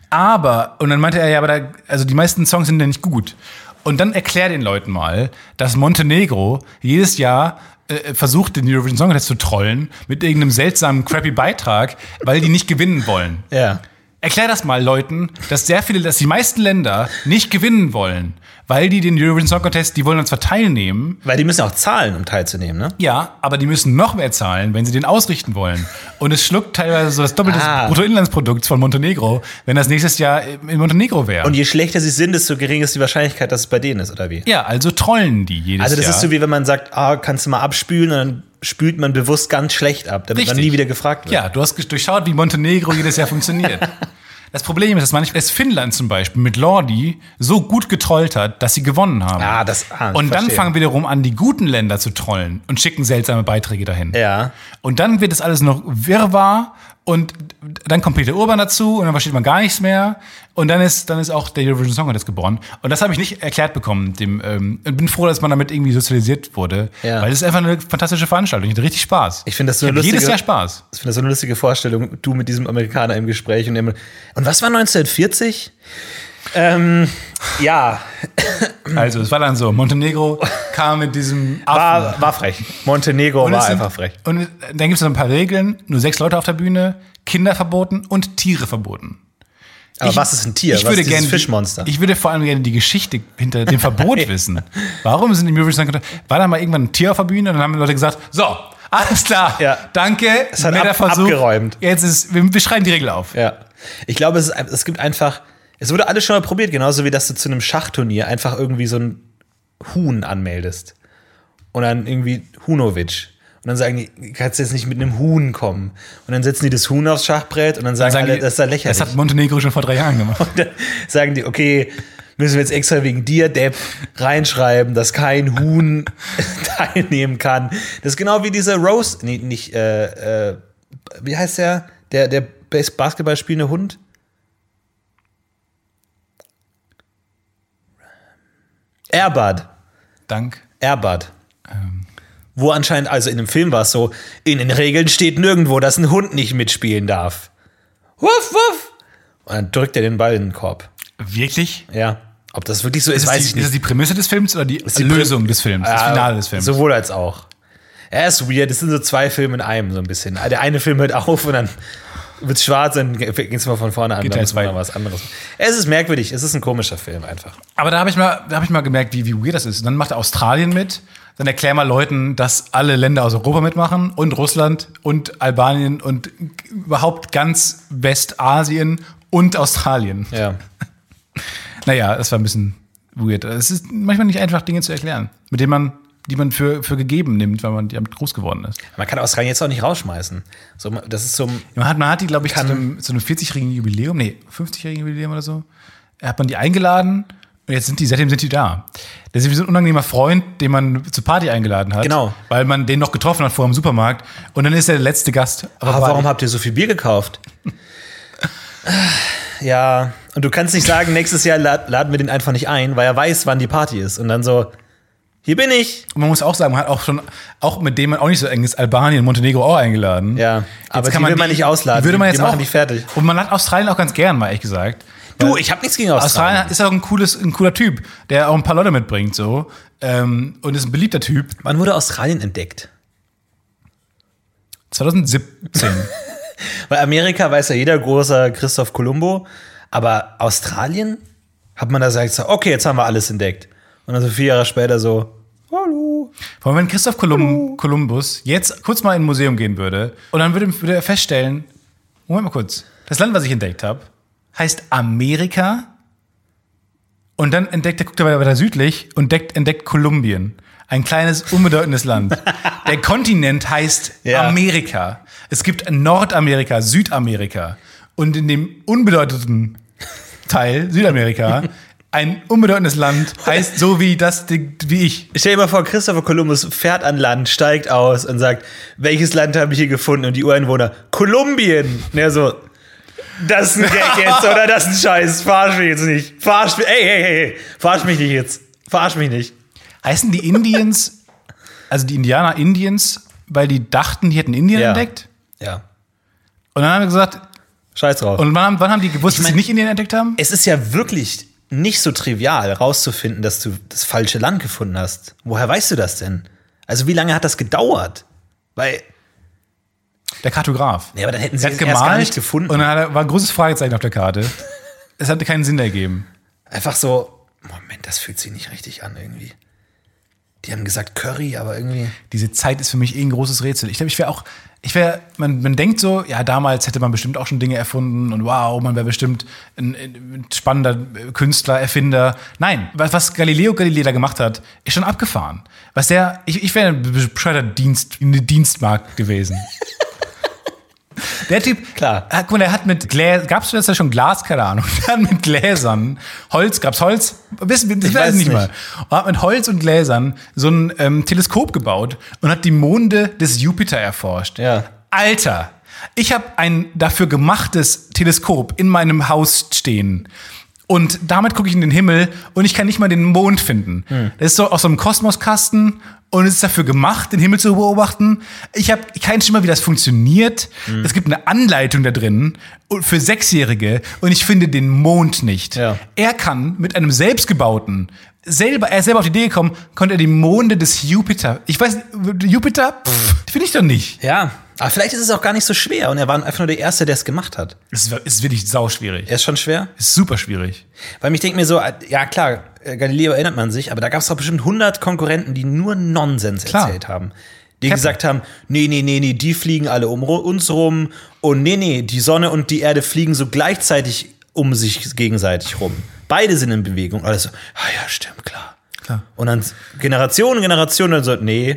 Aber, und dann meinte er, ja, aber da, also die meisten Songs sind ja nicht gut. Und dann erklär den Leuten mal, dass Montenegro jedes Jahr äh, versucht, den Eurovision Song Contest zu trollen mit irgendeinem seltsamen, crappy Beitrag, weil die nicht gewinnen wollen. Ja. Erklär das mal Leuten, dass sehr viele, dass die meisten Länder nicht gewinnen wollen, weil die den Eurovision Song Contest, die wollen dann zwar teilnehmen, Weil die müssen auch zahlen, um teilzunehmen, ne? ja, aber die müssen noch mehr zahlen, wenn sie den ausrichten wollen. Und es schluckt teilweise so das Doppelte Ah. des Bruttoinlandsprodukts von Montenegro, wenn das nächstes Jahr in Montenegro wäre. Und je schlechter sie sind, desto geringer ist die Wahrscheinlichkeit, dass es bei denen ist, oder wie? ja, also trollen die jedes Also das Jahr. ist so wie wenn man sagt, ah, kannst du mal abspülen und dann spült man bewusst ganz schlecht ab, damit man Richtig. nie wieder gefragt wird. Ja, du hast durchschaut, wie Montenegro jedes Jahr funktioniert. Das Problem ist, dass manchmal es Finnland zum Beispiel mit Lordi so gut getrollt hat, dass sie gewonnen haben. Ah, das- ah, Und dann verstehe. fangen wiederum an, die guten Länder zu trollen und schicken seltsame Beiträge dahin. Ja. Und dann wird das alles noch wirrwarr und dann kommt Peter Urban dazu und dann versteht man gar nichts mehr. Und dann ist, dann ist auch der Eurovision Song Contest geboren. Und das habe ich nicht erklärt bekommen. Dem, ähm, und bin froh, dass man damit irgendwie sozialisiert wurde. Ja. Weil es ist einfach eine fantastische Veranstaltung. Ich hatte richtig Spaß. Ich finde das so eine hab jedes lustige- Jahr Spaß. Ich finde das so eine lustige Vorstellung, du mit diesem Amerikaner im Gespräch und immer. Und was war 1940? Ähm, ja, Also, es war dann so, Montenegro kam mit diesem Affen. war, war frech. Montenegro war sind- einfach frech. Und dann gibt es noch ein paar Regeln. Nur sechs Leute auf der Bühne, Kinder verboten und Tiere verboten. Aber Ich- was ist ein Tier? Ich was würde gerne Fischmonster? Ich würde vor allem gerne die Geschichte hinter dem Verbot wissen. Warum sind die Song Contest- War da mal irgendwann ein Tier auf der Bühne und dann haben Leute gesagt, so, alles klar, Ja. danke, Es hat ab- Versuch. abgeräumt. Jetzt ist, wir, wir schreiben die Regel auf. Ja. Ich glaube, es, ist, es gibt einfach. Es wurde alles schon mal probiert, genauso wie dass du zu einem Schachturnier einfach irgendwie so ein Huhn anmeldest. Und dann irgendwie Hunovic. Und dann sagen die, du kannst jetzt nicht mit einem Huhn kommen. Und dann setzen die das Huhn aufs Schachbrett und dann sagen, Sagen alle, die, das ist ja lächerlich. Das hat Montenegro schon vor drei Jahren gemacht. Und dann sagen die, okay, müssen wir jetzt extra wegen dir, Depp, reinschreiben, dass kein Huhn teilnehmen kann. Das ist genau wie dieser Rose, nee, nicht, äh, äh, wie heißt der? Der, der Bas- Basketball spielende Hund? Airbud. Dank. Airbud. Ähm. Wo anscheinend, also in dem Film war es so, in den Regeln steht nirgendwo, dass ein Hund nicht mitspielen darf. Wuff, wuff. Und dann drückt er den Ball in den Korb. Wirklich? Ja. Ob das wirklich so ist, Ist, weiß das ich die, ist das nicht. die Prämisse des Films oder die, die Lösung des Films, das Finale des Films? Sowohl als auch. Er ist weird. Es sind so zwei Filme in einem, so ein bisschen. Der eine Film hört auf und dann wird es schwarz, dann es mal von vorne an. Geht dann halt muss man was anderes. Es ist merkwürdig. Es ist ein komischer Film einfach. Aber da habe ich, mal- da hab ich mal gemerkt, wie, wie weird das ist. Und dann macht Australien mit. Dann erklär mal Leuten, dass alle Länder aus Europa mitmachen und Russland und Albanien und überhaupt ganz Westasien und Australien. Ja. Naja, das war ein bisschen weird. Es ist manchmal nicht einfach, Dinge zu erklären, mit denen man, die man für, für gegeben nimmt, weil man damit groß geworden ist. Man kann Australien jetzt auch nicht rausschmeißen. So, das ist so. Man hat, man hat die, glaube ich, zu einem, zu einem 40-jährigen Jubiläum, nee, 50-jährigen Jubiläum oder so, hat man die eingeladen und jetzt sind die, seitdem sind die da. Das ist wie so ein unangenehmer Freund, den man zur Party eingeladen hat. Genau. Weil man den noch getroffen hat vor dem Supermarkt und dann ist er der letzte Gast. Ah, warum habt ihr so viel Bier gekauft? ja, und du kannst nicht sagen, nächstes Jahr lad, laden wir den einfach nicht ein, weil er weiß, wann die Party ist. Und dann so, hier bin ich. Und man muss auch sagen, man hat auch schon, auch mit dem man auch nicht so eng ist, Albanien, Montenegro auch eingeladen. Ja, aber Jetzt die will man nicht ausladen. Würde man jetzt die machen auch, die fertig. Und man hat Australien auch ganz gern, mal ehrlich gesagt. Du, ich habe nichts gegen Australien. Australien ist auch ein cooles, ein cooler Typ, der auch ein paar Leute mitbringt, so. Ähm, und ist ein beliebter Typ. Wann wurde Australien entdeckt? 2017. Weil Amerika weiß ja jeder großer Christoph Columbo, aber Australien hat man da gesagt, okay, jetzt haben wir alles entdeckt. Und dann so vier Jahre später so, hallo. Vor allem, wenn Christoph Kolum Kolumbus jetzt kurz mal in ein Museum gehen würde und dann würde, würde er feststellen, Moment mal kurz, das Land, was ich entdeckt habe, heißt Amerika und dann entdeckt er, guckt er weiter südlich und entdeckt, entdeckt Kolumbien. Ein kleines, unbedeutendes Land. Der Kontinent heißt Ja. Amerika. Es gibt Nordamerika, Südamerika. Und in dem unbedeutenden Teil, Südamerika, ein unbedeutendes Land heißt so wie das, wie ich. Stell dir mal vor, Christopher Columbus fährt an Land, steigt aus und sagt, welches Land habe ich hier gefunden? Und die Ureinwohner, Kolumbien. Und er so, das ist ein Gag jetzt, oder das ist ein Scheiß. Verarsch mich jetzt nicht. Verarsch mich, ey, hey, hey, hey, verarsch mich nicht jetzt. Verarsch mich nicht. Heißen die Indians, also die Indianer Indiens, weil die dachten, die hätten Indien Ja. entdeckt? Ja. Und dann haben wir gesagt, Scheiß drauf. und wann, haben- wann haben die gewusst, dass sie mein- nicht Indien entdeckt haben? es ist ja wirklich nicht so trivial, rauszufinden, dass du das falsche Land gefunden hast. Woher weißt du das denn? Also, wie lange hat das gedauert? Weil, Der Kartograf. ja, aber dann hätten sie es erst gar gemalt nicht gefunden. und dann war ein großes Fragezeichen auf der Karte. Es hatte keinen Sinn ergeben. Einfach so, Moment, das fühlt sich nicht richtig an irgendwie. Die haben gesagt Curry, aber irgendwie. Diese Zeit ist für mich eh ein großes Rätsel. Ich glaube, ich wäre auch, ich wäre, man, man denkt so, ja, damals hätte man bestimmt auch schon Dinge erfunden und wow, man wäre bestimmt ein, ein spannender Künstler, Erfinder. Nein, was, was Galileo Galilei da gemacht hat, ist schon abgefahren. Was der, ich, ich wäre ein bescheuerter Dienst, eine Dienstmarkt gewesen. Der Typ, Klar. Ah, guck mal, der hat mit Gläsern, gab's das ja schon Glas, keine Ahnung, der hat mit Gläsern, Holz, gab's Holz? Wissen wir, ich weiß weiß es nicht nicht. mal. Und hat mit Holz und Gläsern so ein ähm, Teleskop gebaut und hat die Monde des Jupiter erforscht. Ja. Alter, ich habe ein dafür gemachtes Teleskop in meinem Haus stehen. Und damit gucke ich in den Himmel und ich kann nicht mal den Mond finden. Das ist so aus so einem Kosmoskasten und es ist dafür gemacht, den Himmel zu beobachten. Ich habe keinen Schimmer, wie das funktioniert. Es gibt eine Anleitung da drin für Sechsjährige und ich finde den Mond nicht. Ja. Er kann mit einem selbstgebauten, selber, er ist selber auf die Idee gekommen, konnte er die Monde des Jupiter. Ich weiß, Jupiter, pff, finde ich doch nicht. Ja, aber vielleicht ist es auch gar nicht so schwer und er war einfach nur der Erste, der es gemacht hat. Es ist, ist wirklich sauschwierig. Er ist schon schwer? Ist super schwierig. Weil ich denke mir so, ja klar, äh, Galileo erinnert man sich, aber da gab es doch bestimmt 100 Konkurrenten, die nur Nonsens Klar. erzählt haben. Die Kepler. gesagt haben, nee, nee, nee, nee, die fliegen alle um uns rum und nee, nee, die Sonne und die Erde fliegen so gleichzeitig um sich gegenseitig rum. Beide sind in Bewegung. Alles so, ah ja, stimmt, klar. Klar. Und dann Generation, Generation, dann so, nee,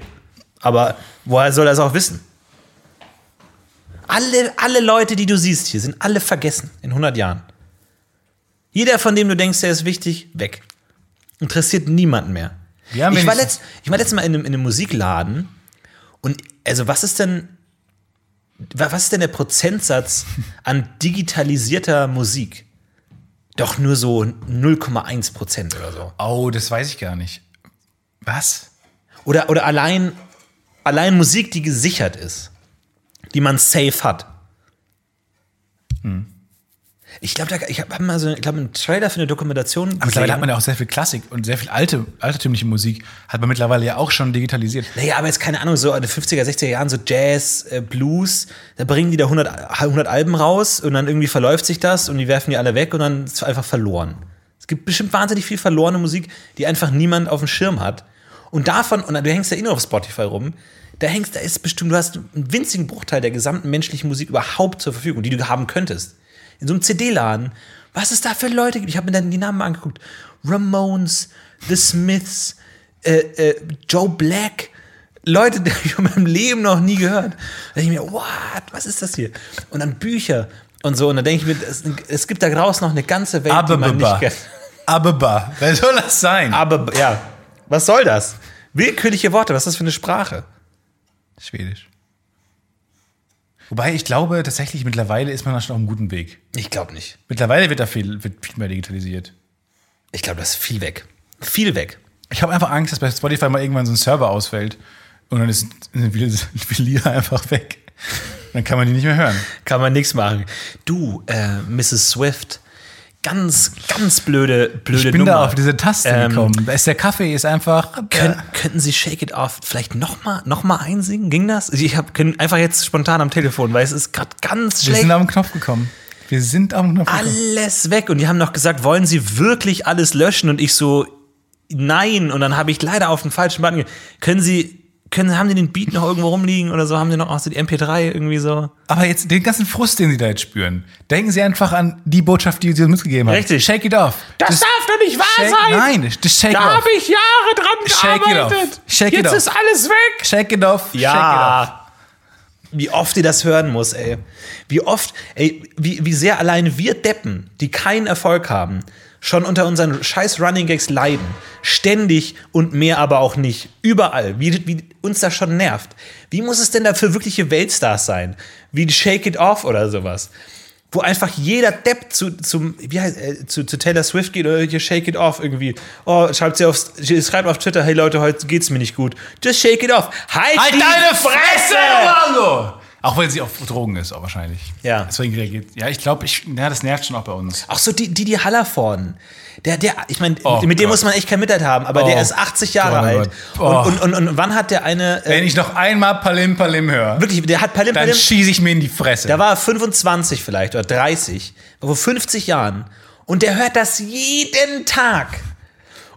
aber woher soll er es auch wissen? Alle, alle Leute, die du siehst hier, sind alle vergessen in 100 Jahren. Jeder, von dem du denkst, der ist wichtig, weg. Interessiert niemanden mehr. Haben ich, war letzt, ich war letztes Mal in einem, in einem Musikladen und also was ist denn wa- was ist denn der Prozentsatz an digitalisierter Musik? Doch nur so 0,1 Prozent oder so. Oh, das weiß ich gar nicht. Was? Oder, oder allein, allein Musik, die gesichert ist, die man safe hat. Ich glaube, ich habe mal so ich glaub, einen Trailer für eine Dokumentation Aber mittlerweile hat man ja auch sehr viel Klassik und sehr viel alte, altertümliche Musik. Hat man mittlerweile ja auch schon digitalisiert. Naja, aber jetzt keine Ahnung, so in den 50er, 60er Jahren, so Jazz, äh, Blues, da bringen die da 100, 100 Alben raus und dann irgendwie verläuft sich das und die werfen die alle weg und dann ist es einfach verloren. Es gibt bestimmt wahnsinnig viel verlorene Musik, die einfach niemand auf dem Schirm hat. Und davon, und du hängst ja eh nur auf Spotify rum, da hängst, da ist bestimmt, du hast einen winzigen Bruchteil der gesamten menschlichen Musik überhaupt zur Verfügung, die du haben könntest. In so einem CD-Laden, was es da für Leute gibt. Ich habe mir dann die Namen angeguckt. Ramones, The Smiths, äh, äh, Joe Black, Leute, die ich in meinem Leben noch nie gehört. Da denke ich mir, what, was ist das hier? Und dann Bücher und so. Und dann denke ich mir, es, es gibt da draußen noch eine ganze Welt, die man nicht kennt. Ababa. Wer soll das sein? Aber ja, was soll das? Willkürliche Worte, was ist das für eine Sprache? Schwedisch. Wobei ich glaube, tatsächlich mittlerweile ist man da schon auf einem guten Weg. Ich glaube nicht. Mittlerweile wird da viel, wird viel mehr digitalisiert. Ich glaube, das ist viel weg. Viel weg. Ich habe einfach Angst, dass bei Spotify mal irgendwann so ein Server ausfällt und dann ist, viele Lieder einfach weg. Dann kann man die nicht mehr hören. Kann man nichts machen. Du, äh, Mrs. Swift, ganz, ganz blöde, blöde Ich bin Nummer. da auf diese Taste Ähm, gekommen. Ist der Kaffee ist einfach. Kön äh, Könnten Sie Shake It Off vielleicht noch mal, noch mal einsingen? Ging das? Ich hab, können einfach jetzt spontan am Telefon, weil es ist gerade ganz wir schlecht. sind auf den Knopf gekommen. Wir sind den Knopf gekommen. Alles weg. Und die haben noch gesagt, wollen Sie wirklich alles löschen? Und ich so, nein. Und dann habe ich leider auf den falschen Button. Können Sie, können, haben die den Beat noch irgendwo rumliegen oder so? Haben die noch auch so die MP3 irgendwie so? Aber jetzt den ganzen Frust, den Sie da jetzt spüren, denken Sie einfach an die Botschaft, die Sie uns mitgegeben haben. Richtig. Shake it off. Das Just darf doch nicht wahr shake, sein! Nein, just shake Da it off. habe ich Jahre dran Shake it off. gearbeitet. Shake it Jetzt off. ist alles weg. Shake it off. Shake it off. Ja. Wie oft ihr das hören muss, ey. Wie oft, ey, wie, wie sehr allein wir Deppen, die keinen Erfolg haben, schon unter unseren scheiß Running Gags leiden. Ständig und mehr aber auch nicht. Überall. Wie, wie uns das schon nervt. Wie muss es denn da für wirkliche Weltstars sein? Wie Shake It Off oder sowas. Wo einfach jeder Depp zu, zum, wie heißt, äh, zu, zu Taylor Swift geht oder hier Shake It Off irgendwie. Oh, schreibt sie auf, schreibt auf Twitter, hey Leute, heute geht's mir nicht gut. Just shake it off. Halt, Halt deine Fresse, Mango! Auch wenn sie auf Drogen ist, auch wahrscheinlich. Ja. Deswegen reagiert. Ja, ich glaube, ich, ja, das nervt schon auch bei uns. Auch so die, die, die Hallervorden. Der, der, ich meine, Oh mit dem Gott. muss man echt kein Mitleid haben, aber Oh der ist 80 Jahre oh alt. Gott. Oh. Und, und, und, und wann hat der eine, äh, Wenn ich noch einmal Palim Palim höre, wirklich, der hat Palim dann Palim, schieße ich mir in die Fresse. da war er 25 vielleicht oder 30, vor 50 Jahren. Und der hört das jeden Tag.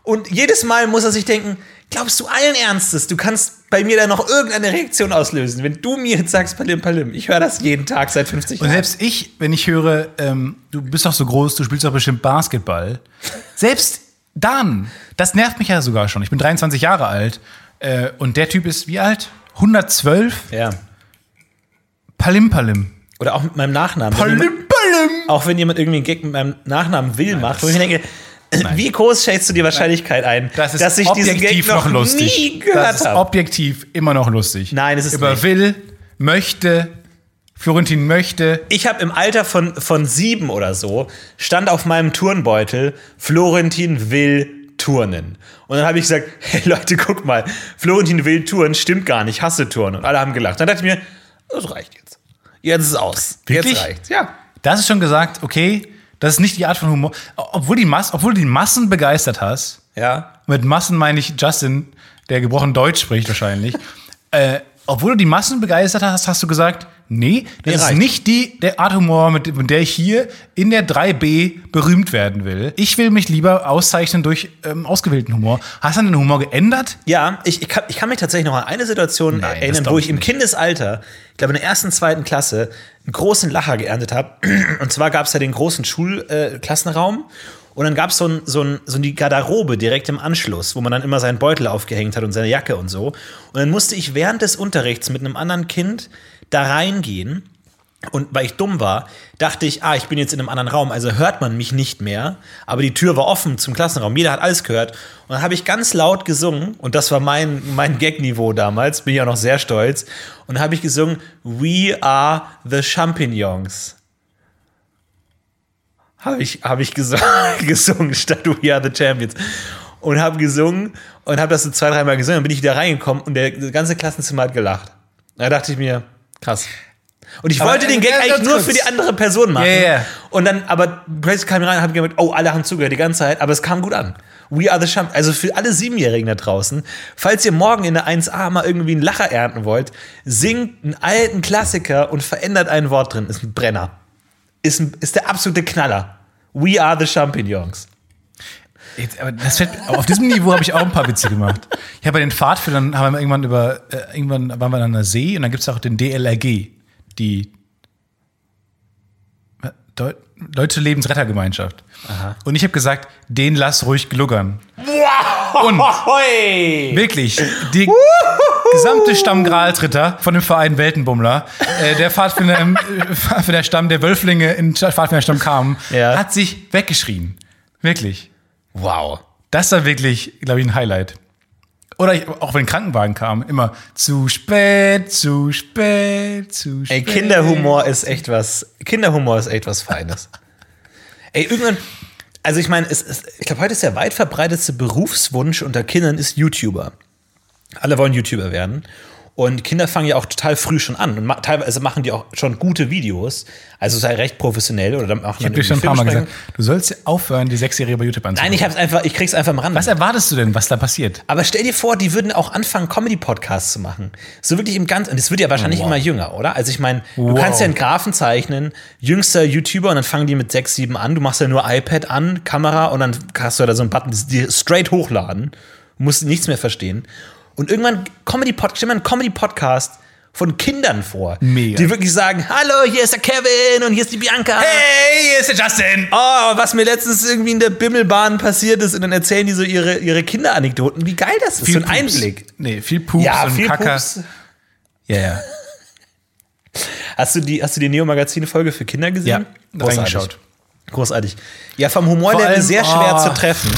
Und jedes Mal muss er sich denken, glaubst du allen Ernstes, du kannst bei mir da noch irgendeine Reaktion auslösen, wenn du mir jetzt sagst, Palim Palim. Ich höre das jeden Tag seit 50 Und Jahren. selbst ich, wenn ich höre, ähm, du bist doch so groß, du spielst doch bestimmt Basketball. Selbst dann, das nervt mich ja sogar schon. Ich bin 23 Jahre alt äh, und der Typ ist wie alt? 112? Ja. Palim Palim. Oder auch mit meinem Nachnamen. Palim, palim. auch wenn jemand irgendwie einen Gag mit meinem Nachnamen will macht, wo ich mir wie groß schätzt du die Wahrscheinlichkeit ein, Das ist dass ich diesen Gag objektiv noch, noch lustig. nie gehört das ist habe? objektiv immer noch lustig. Nein, es ist Über nicht. will, möchte, Florentin möchte. Ich habe im Alter von, von sieben oder so, stand auf meinem Turnbeutel, Florentin will turnen. Und dann habe ich gesagt, hey Leute, guck mal, Florentin will turnen, stimmt gar nicht, hasse turnen. Und alle haben gelacht. Dann dachte ich mir, das reicht jetzt. Jetzt ist es aus. Wirklich? Jetzt reicht's. Ja. Das ist schon gesagt, okay, das ist nicht die Art von Humor. Obwohl, die Mas obwohl du die Massen begeistert hast, Ja. mit Massen meine ich Justin, der gebrochen Deutsch spricht wahrscheinlich. äh, obwohl du die Massen begeistert hast, hast du gesagt, nee, das Nee, ist reicht. nicht die der Art Humor, mit, mit der ich hier in der 3b berühmt werden will. Ich will mich lieber auszeichnen durch ähm, ausgewählten Humor. Hast du den Humor geändert? Ja, ich, ich, kann, ich kann mich tatsächlich noch an eine Situation Nein, erinnern, wo ich ich im. Kindesalter, ich glaube in der ersten, zweiten Klasse, einen großen Lacher geerntet habe. Und zwar gab es ja den großen Schulklassenraum. Äh, und dann gab so es so, ein, so die Garderobe direkt im Anschluss, wo man dann immer seinen Beutel aufgehängt hat und seine Jacke und so. Und dann musste ich während des Unterrichts mit einem anderen Kind da reingehen. Und weil ich dumm war, dachte ich, ah, ich bin jetzt in einem anderen Raum, also hört man mich nicht mehr. Aber die Tür war offen zum Klassenraum, jeder hat alles gehört. Und dann habe ich ganz laut gesungen, und das war mein, mein Gag-Niveau damals, bin ich auch noch sehr stolz. Und dann habe ich gesungen, We are the Champignons. Habe ich, hab ich gesungen, gesungen statt We are the Champions. Und habe gesungen und habe das so zwei, dreimal gesungen. Dann bin ich wieder reingekommen und der ganze Klassenzimmer hat gelacht. Da dachte ich mir, krass. Und ich Aber, wollte den äh, Gag eigentlich nur kurz. für die andere Person machen. Ja, ja. Und dann, aber plötzlich kam ich rein und habe gemerkt, oh, alle haben zugehört die ganze Zeit, aber es kam gut an. We are the champ. Also für alle Siebenjährigen da draußen, falls ihr morgen in der 1a mal irgendwie einen Lacher ernten wollt, singt einen alten Klassiker und verändert ein Wort drin. Ist ein Brenner. Ist, ein, ist der absolute Knaller. We are the Champignons. Jetzt, aber das fällt, auf diesem Niveau habe ich auch ein paar Witze gemacht. Ich habe bei den Pfadfindern haben wir irgendwann über äh, irgendwann waren wir an einer See und dann gibt es auch den DLRG, die Deu Deutsche Lebensrettergemeinschaft. Und ich habe gesagt, den lass ruhig gluggern. Und Hoi! wirklich, die gesamte Stamm Graltritter von dem Verein Weltenbummler, äh, der Pfadfinder im äh, Pfadfinderstamm der Wölflinge in Pfadfinderstamm kam, Ja. hat sich weggeschrien. Wirklich. Wow. Das war wirklich, glaube ich, ein Highlight. Oder ich, auch wenn Krankenwagen kam, immer zu spät, zu spät, zu spät. Ey, Kinderhumor ist echt was. Kinderhumor ist echt was Feines. Ey, irgendwann. Also ich meine, ich glaube, heute ist der weit verbreitetste Berufswunsch unter Kindern ist YouTuber. Alle wollen YouTuber werden. Und Kinder fangen ja auch total früh schon an. Und ma teilweise machen die auch schon gute Videos. Also sei recht professionell oder dann machen Ich habe dir schon ein paar Mal gesagt, du sollst aufhören, die Sechsjährige bei YouTube anzugucken. Nein, ich hab's einfach, ich krieg's einfach am Rand. Was erwartest du denn, was da passiert? Aber stell dir vor, die würden auch anfangen, Comedy-Podcasts zu machen. So wirklich im Ganzen. Und es wird ja wahrscheinlich immer jünger, oder? Also ich meine, du Wow. kannst ja einen Grafen zeichnen, jüngster YouTuber, und dann fangen die mit 6, 7 an. Du machst ja nur iPad an, Kamera, und dann hast du da so einen Button, die straight hochladen. Du musst nichts mehr verstehen. Und irgendwann Comedy-Podcast, stell dir mal einen Comedy-Podcast von Kindern vor. Mega. Die wirklich sagen, hallo, hier ist der Kevin und hier ist die Bianca. Hey, hier ist der Justin! Oh, was mir letztens irgendwie in der Bimmelbahn passiert ist und dann erzählen die so ihre, ihre Kinderanekdoten. Wie geil das ist, so ein Pups. Einblick. Nee, viel Pups Ja, und viel Kacker. Pups. Ja, ja. Hast du die, hast du die Neo-Magazin-Folge für Kinder gesehen? Ja, reingeschaut. Großartig. Ja, vom Humor Vor her allem- sehr schwer oh. zu treffen.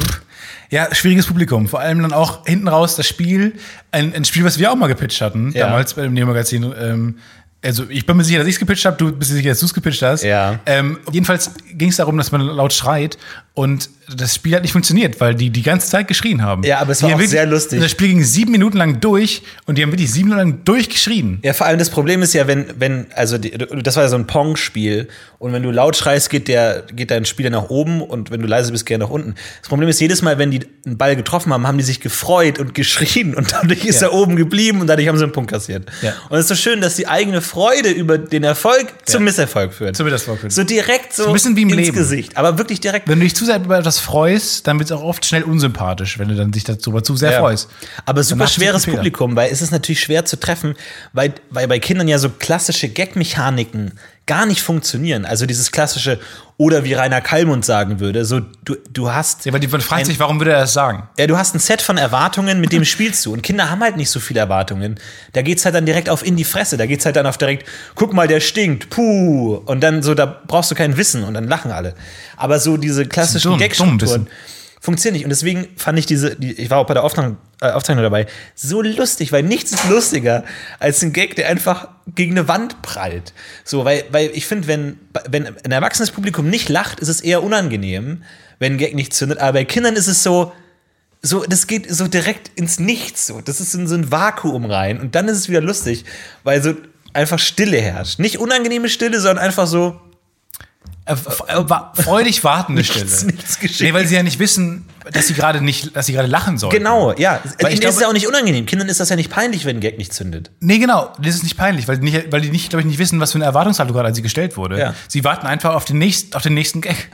Ja, schwieriges Publikum. Vor allem dann auch hinten raus das Spiel, ein, ein Spiel, was wir auch mal gepitcht hatten, Ja. damals bei dem Neo-Magazin. Ähm, also ich bin mir sicher, dass ich es gepitcht habe, du bist dir sicher, dass du es gepitcht hast. Ja. Ähm, jedenfalls ging es darum, dass man laut schreit und das Spiel hat nicht funktioniert, weil die die ganze Zeit geschrien haben. Ja, aber es Die war auch wirklich- sehr lustig. Das Spiel ging sieben Minuten lang durch und die haben wirklich sieben Minuten lang durchgeschrien. Ja, vor allem das Problem ist ja, wenn, wenn, also die, das war ja so ein Pong-Spiel und wenn du laut schreist, geht der, geht dein Spieler nach oben und wenn du leise bist, geht er nach unten. Das Problem ist, jedes Mal, wenn die einen Ball getroffen haben, haben die sich gefreut und geschrien und dadurch ist Ja. er oben geblieben und dadurch haben sie einen Punkt kassiert. Ja. Und es ist so schön, dass die eigene Freude über den Erfolg zum Ja. Misserfolg führt. Zum Misserfolg führt. So direkt so ein bisschen wie im ins Leben. Gesicht, aber wirklich direkt. Wenn du dich zu sehr über etwas freust, dann wird es auch oft schnell unsympathisch, wenn du dann dich darüber zu sehr Ja. freust. Aber super schweres. Publikum, weil es ist natürlich schwer zu treffen, weil, weil bei Kindern ja so klassische Gag-Mechaniken gar nicht funktionieren. Also dieses klassische, oder wie Rainer Kallmund sagen würde, so du, du hast. Ja, aber die man fragt ein- sich, warum würde er das sagen? Ja, du hast ein Set von Erwartungen, mit dem spielst du. Und Kinder haben halt nicht so viele Erwartungen. Da geht's halt dann direkt auf in die Fresse. Da geht's halt dann auf direkt, guck mal, der stinkt, puh. Und dann so, da brauchst du kein Wissen und dann lachen alle. Aber so diese klassischen Gagstrukturen funktionieren nicht. Und deswegen fand ich diese, die, ich war auch bei der Aufzeichnung, äh, Aufzeichnung dabei, so lustig, weil nichts ist lustiger als ein Gag, der einfach gegen eine Wand prallt. So, weil, weil ich finde, wenn, wenn ein erwachsenes Publikum nicht lacht, ist es eher unangenehm, wenn ein Gag nicht zündet. Aber bei Kindern ist es so, so, das geht so direkt ins Nichts. So. Das ist in so ein Vakuum rein. Und dann ist es wieder lustig, weil so einfach Stille herrscht. Nicht unangenehme Stille, sondern einfach so. Äh, äh, freudig wartende Stille. Nichts- nichts geschehen. Nee, weil sie ja nicht wissen, dass sie gerade nicht, dass sie gerade lachen sollen. Genau, ja. Weil ich Ihnen ist es ja auch nicht unangenehm. Kindern ist das ja nicht peinlich, wenn ein Gag nicht zündet. Nee, genau. Das ist nicht peinlich, weil die, nicht, weil die nicht, glaube ich, nicht wissen, was für eine Erwartungshaltung gerade an sie gestellt wurde. Ja. Sie warten einfach auf den nächsten, auf den nächsten Gag.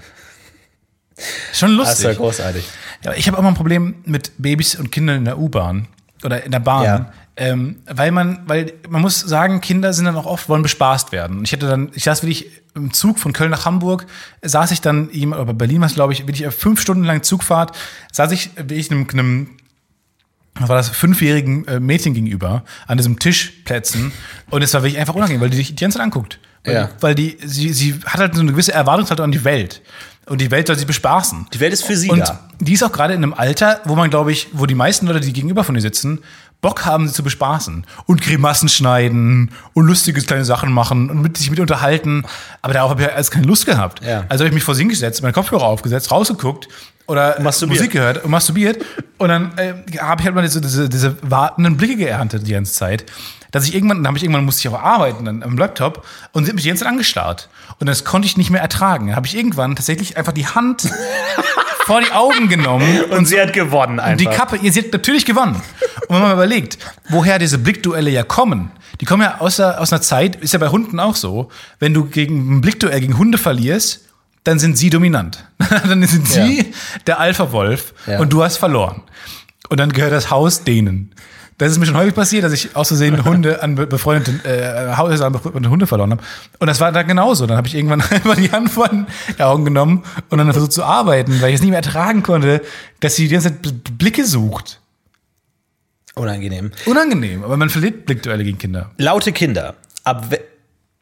Schon Das ist ja lustig. großartig. Ja, ich habe auch mal ein Problem mit Babys und Kindern in der U-Bahn oder in der Bahn. Ja. Ähm, weil man, weil man muss sagen, Kinder sind dann auch oft, wollen bespaßt werden. Und ich hatte dann, ich saß wirklich im Zug von Köln nach Hamburg, saß ich dann, ihm, oder Berlin war es, glaube ich, wirklich fünf Stunden lang Zugfahrt, saß ich, wie ich einem, einem was war das, fünfjährigen äh, Mädchen gegenüber an diesem Tischplätzen und es war wirklich einfach unangenehm, weil die dich die ganze Zeit anguckt. Weil, Ja. die, weil die, sie, sie hat halt so eine gewisse Erwartungshaltung an die Welt. Und die Welt soll sie bespaßen. Die Welt ist für sie Und da. die ist auch gerade in einem Alter, wo man, glaube ich, wo die meisten Leute, die gegenüber von ihr sitzen, Bock haben, sie zu bespaßen. Und Grimassen schneiden und lustige kleine Sachen machen und mit, sich mit unterhalten. Aber darauf habe ich alles keine Lust gehabt. Ja. Also habe ich mich vor sie hingesetzt, meine Kopfhörer aufgesetzt, rausgeguckt oder Masturbiert. Musik gehört und masturbiert. und dann äh, habe ich halt mal diese, diese, diese wartenden Blicke geerntet die ganze Zeit. Dass ich irgendwann, dann habe ich irgendwann musste ich auch arbeiten dann am Laptop und sie hat mich die ganze Zeit angestarrt. Und das konnte ich nicht mehr ertragen. Dann habe ich irgendwann tatsächlich einfach die Hand vor die Augen genommen Und sie hat gewonnen und die Kappe, ihr seht natürlich gewonnen. Und wenn man mal überlegt, woher diese Blickduelle ja kommen, die kommen ja aus, der, aus einer Zeit, ist ja bei Hunden auch so, wenn du gegen ein Blickduell gegen Hunde verlierst, dann sind sie dominant. dann sind sie Ja. der Alpha-Wolf Ja. und du hast verloren. Und dann gehört das Haus denen. Das ist mir schon häufig passiert, dass ich aus Versehen Hunde an be- befreundeten äh, Häuser an befreundete Hunde verloren habe. Und das war dann genauso. Dann habe ich irgendwann einfach die Hand vor den Augen genommen und dann versucht zu arbeiten, weil ich es nicht mehr ertragen konnte, dass sie die ganze Zeit Blicke sucht. Unangenehm. Unangenehm, aber man verliert Blickduelle gegen Kinder. Laute Kinder. Ab,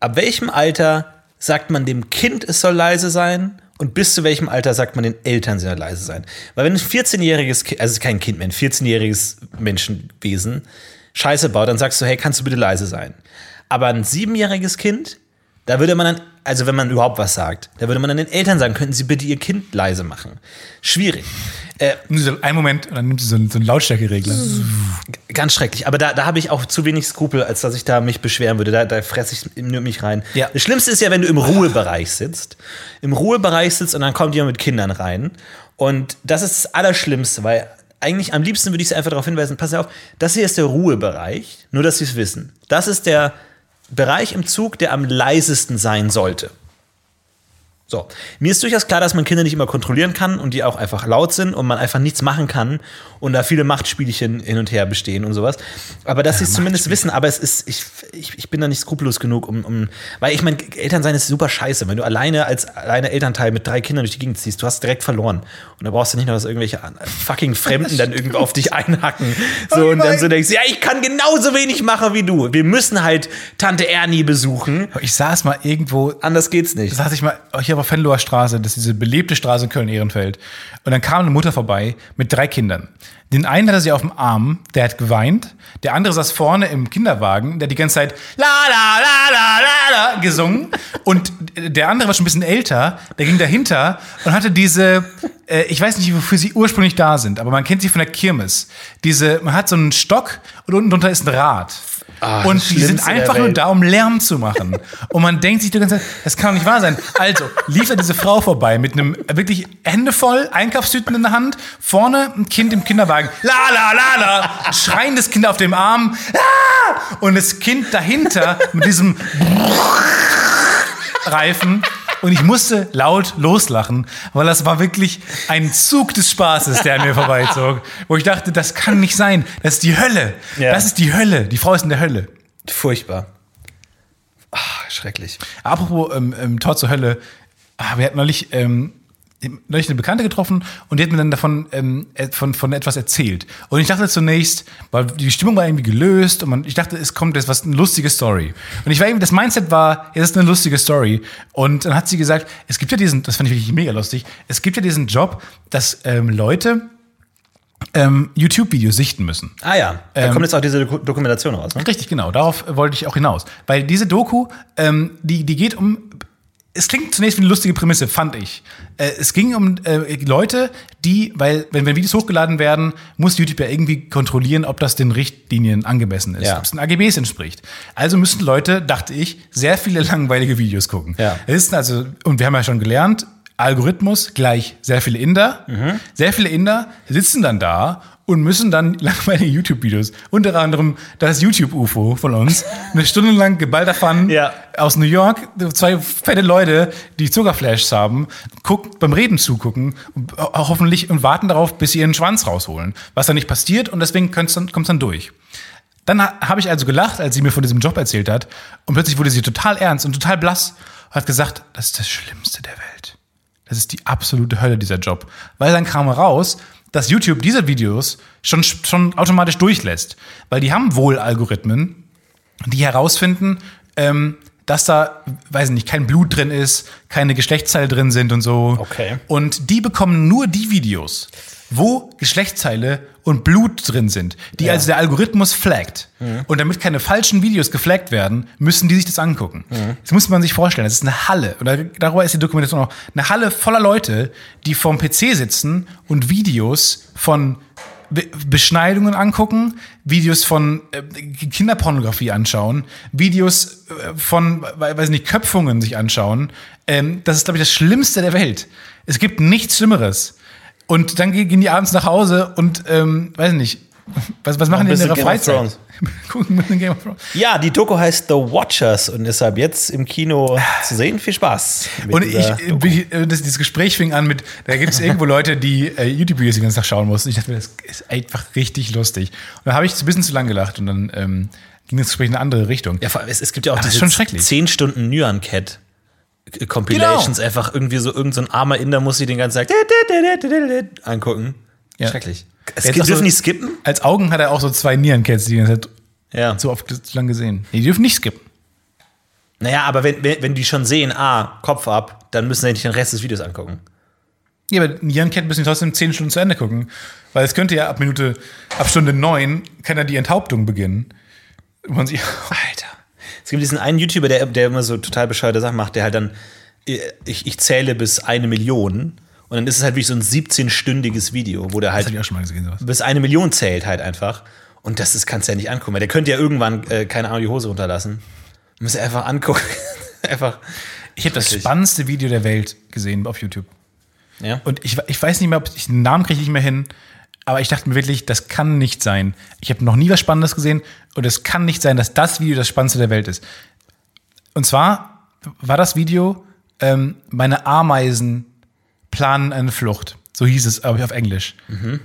ab welchem Alter sagt man dem Kind, es soll leise sein? Und bis zu welchem Alter sagt man den Eltern, sie soll leise sein? Weil wenn ein 14-jähriges Kind, also kein Kind mehr, ein 14-jähriges Menschenwesen Scheiße baut, dann sagst du, hey, kannst du bitte leise sein? Aber ein siebenjähriges Kind, da würde man dann, also wenn man überhaupt was sagt, da würde man dann den Eltern sagen, könnten sie bitte ihr Kind leise machen? Schwierig. Äh, einen Moment, und dann nimmt sie so einen, so einen Lautstärkeregler. Ganz schrecklich. Aber da, da habe ich auch zu wenig Skrupel, als dass ich da mich beschweren würde. Da, da fresse ich nur mich rein. Ja. Das Schlimmste ist ja, wenn du im Ruhebereich sitzt. Im Ruhebereich sitzt und dann kommt jemand mit Kindern rein. Und das ist das Allerschlimmste, weil eigentlich am liebsten würde ich sie einfach darauf hinweisen, pass auf, das hier ist der Ruhebereich, nur dass sie es wissen. Das ist der Bereich im Zug, der am leisesten sein sollte. So, mir ist durchaus klar, dass man Kinder nicht immer kontrollieren kann und die auch einfach laut sind und man einfach nichts machen kann und da viele Machtspielchen hin und her bestehen und sowas. Aber dass sie es zumindest wissen, aber es ist, ich, ich, ich bin da nicht skrupellos genug, um, um weil ich meine, Eltern sein ist super scheiße. Wenn du alleine als alleine Elternteil mit drei Kindern durch die Gegend ziehst, du hast direkt verloren. Und da brauchst du nicht noch, dass irgendwelche fucking Fremden dann irgendwo auf dich einhacken. So, und dann so denkst, ja, ich kann genauso wenig machen wie du. Wir müssen halt Tante Ernie besuchen. Ich saß mal irgendwo Anders geht's nicht. saß ich mal oh, hier auf Venloer Straße, das ist diese belebte Straße in Köln-Ehrenfeld. Und dann kam eine Mutter vorbei mit drei Kindern. Den einen hatte sie auf dem Arm, der hat geweint. Der andere saß vorne im Kinderwagen, der hat die ganze Zeit la la la la la la gesungen. Und der andere war schon ein bisschen älter, der ging dahinter und hatte diese, äh, ich weiß nicht, wofür sie ursprünglich da sind, aber man kennt sie von der Kirmes. Diese, man hat so einen Stock und unten drunter ist ein Rad. Ah, und die sind einfach nur da, um Lärm zu machen. Und man denkt sich die ganze Zeit, das kann doch nicht wahr sein. Also lief er diese Frau vorbei mit einem wirklich Hände voll Einkaufstüten in der Hand, vorne ein Kind im Kinderwagen, la la la la, schreiendes Kind auf dem Arm, ah! und das Kind dahinter mit diesem Reifen. Und ich musste laut loslachen, weil das war wirklich ein Zug des Spaßes, der an mir vorbeizog. Wo ich dachte, das kann nicht sein. Das ist die Hölle. Ja. Das ist die Hölle. Die Frau ist in der Hölle. Furchtbar. Ah, Schrecklich. Apropos ähm, ähm, Tor zur Hölle, ah, wir hatten neulich, ähm, neulich eine Bekannte getroffen und die hat mir dann davon ähm, äh, von, von etwas erzählt. Und ich dachte zunächst, weil die Stimmung war irgendwie gelöst und man, ich dachte, es kommt jetzt was, eine lustige Story. Und ich war irgendwie, das Mindset war, es ist eine lustige Story. Und dann hat sie gesagt, es gibt ja diesen, das fand ich wirklich mega lustig, es gibt ja diesen Job, dass ähm, Leute ähm, YouTube-Videos sichten müssen. Ah ja, da Ähm, kommt jetzt auch diese Doku- Dokumentation raus. Ne? Richtig, genau. Darauf wollte ich auch hinaus. Weil diese Doku, ähm, die, die geht um. Es klingt zunächst wie eine lustige Prämisse, fand ich. Äh, es ging um äh, Leute, die, weil, wenn, wenn Videos hochgeladen werden, muss YouTube ja irgendwie kontrollieren, ob das den Richtlinien angemessen ist, Ja. ob es den AGBs entspricht. Also müssen Leute, dachte ich, sehr viele langweilige Videos gucken. Ja. Es ist also, und wir haben ja schon gelernt, Algorithmus gleich sehr viele Inder. Mhm. Sehr viele Inder sitzen dann da und müssen dann langweilige YouTube-Videos, unter anderem das YouTube-UFO von uns, eine Stunde lang geballter Fun Ja. aus New York, zwei fette Leute, die Zuckerflashs haben, guckt, beim Reden zugucken, ho- hoffentlich und warten darauf, bis sie ihren Schwanz rausholen. Was dann nicht passiert und deswegen kommt es dann, kommt's dann durch. Dann ha- habe ich also gelacht, als sie mir von diesem Job erzählt hat. Und plötzlich wurde sie total ernst und total blass und hat gesagt, das ist das Schlimmste der Welt. Das ist die absolute Hölle, dieser Job. Weil dann kam heraus, dass YouTube diese Videos schon, schon automatisch durchlässt. Weil die haben wohl Algorithmen, die herausfinden, ähm, dass da, weiß ich nicht, kein Blut drin ist, keine Geschlechtsteile drin sind und so. Okay. Und die bekommen nur die Videos, wo Geschlechtsteile und Blut drin sind, die also der Algorithmus flaggt. Und damit keine falschen Videos geflaggt werden, müssen die sich das angucken. Das muss man sich vorstellen. Das ist eine Halle, oder darüber ist die Dokumentation auch, eine Halle voller Leute, die vorm PC sitzen und Videos von Be Beschneidungen angucken, Videos von äh, Kinderpornografie anschauen, Videos äh, von, we- weiß nicht, Köpfungen sich anschauen. Ähm, das ist, glaube ich, das Schlimmste der Welt. Es gibt nichts Schlimmeres. Und dann ge- gehen die abends nach Hause und, ähm, weiß nicht, was, was machen die in ihrer Game Freizeit? Gucken bisschen Game of Thrones. Ja, die Doku heißt The Watchers und ist ab jetzt im Kino zu sehen. Viel Spaß. mit Und ich, dieser äh, ich- äh, das, dieses Gespräch fing an mit, da gibt es irgendwo Leute, die äh, YouTube-Videos den ganzen Tag schauen mussten. Ich dachte mir, das ist einfach richtig lustig. Und dann habe ich ein bisschen zu lang gelacht und dann ähm, ging das Gespräch in eine andere Richtung. Ja, vor allem, es, es gibt ja auch das diese schon schrecklich. 10 Stunden Nyan Cat Compilations. Genau. Einfach irgendwie so, irgend so ein armer Inder muss sich den ganzen Tag angucken. Ja. Schrecklich. Es dürfen so- die skippen? Als Augen hat er auch so zwei Nierencats, die ganze Zeit Ja. so oft zu lang gesehen. Nee, die dürfen nicht skippen. Naja, aber wenn, wenn, wenn die schon sehen, ah, Kopf ab, dann müssen sie nicht den Rest des Videos angucken. Ja, aber Nierencat müssen die trotzdem zehn Stunden zu Ende gucken. Weil es könnte ja ab Minute, ab Stunde neun kann ja die Enthauptung beginnen. Und man sich, Alter. Es gibt diesen einen YouTuber, der, der immer so total bescheuerte Sachen macht, der halt dann, ich, ich zähle bis eine Million. Und dann ist es halt wie so ein 17-stündiges Video, wo der das halt habe ich auch schon mal gesehen, bis eine Million zählt halt einfach. Und das ist, kannst du ja nicht angucken, weil der könnte ja irgendwann, äh, keine Ahnung, die Hose runterlassen. Muss er einfach angucken. einfach. Ich habe das spannendste Video der Welt gesehen auf YouTube. Ja. Und ich, ich weiß nicht mehr, ob ich den Namen kriege ich nicht mehr hin. Aber ich dachte mir wirklich, das kann nicht sein. Ich habe noch nie was Spannendes gesehen und es kann nicht sein, dass das Video das Spannendste der Welt ist. Und zwar war das Video, ähm, meine Ameisen planen eine Flucht. So hieß es, aber auf Englisch.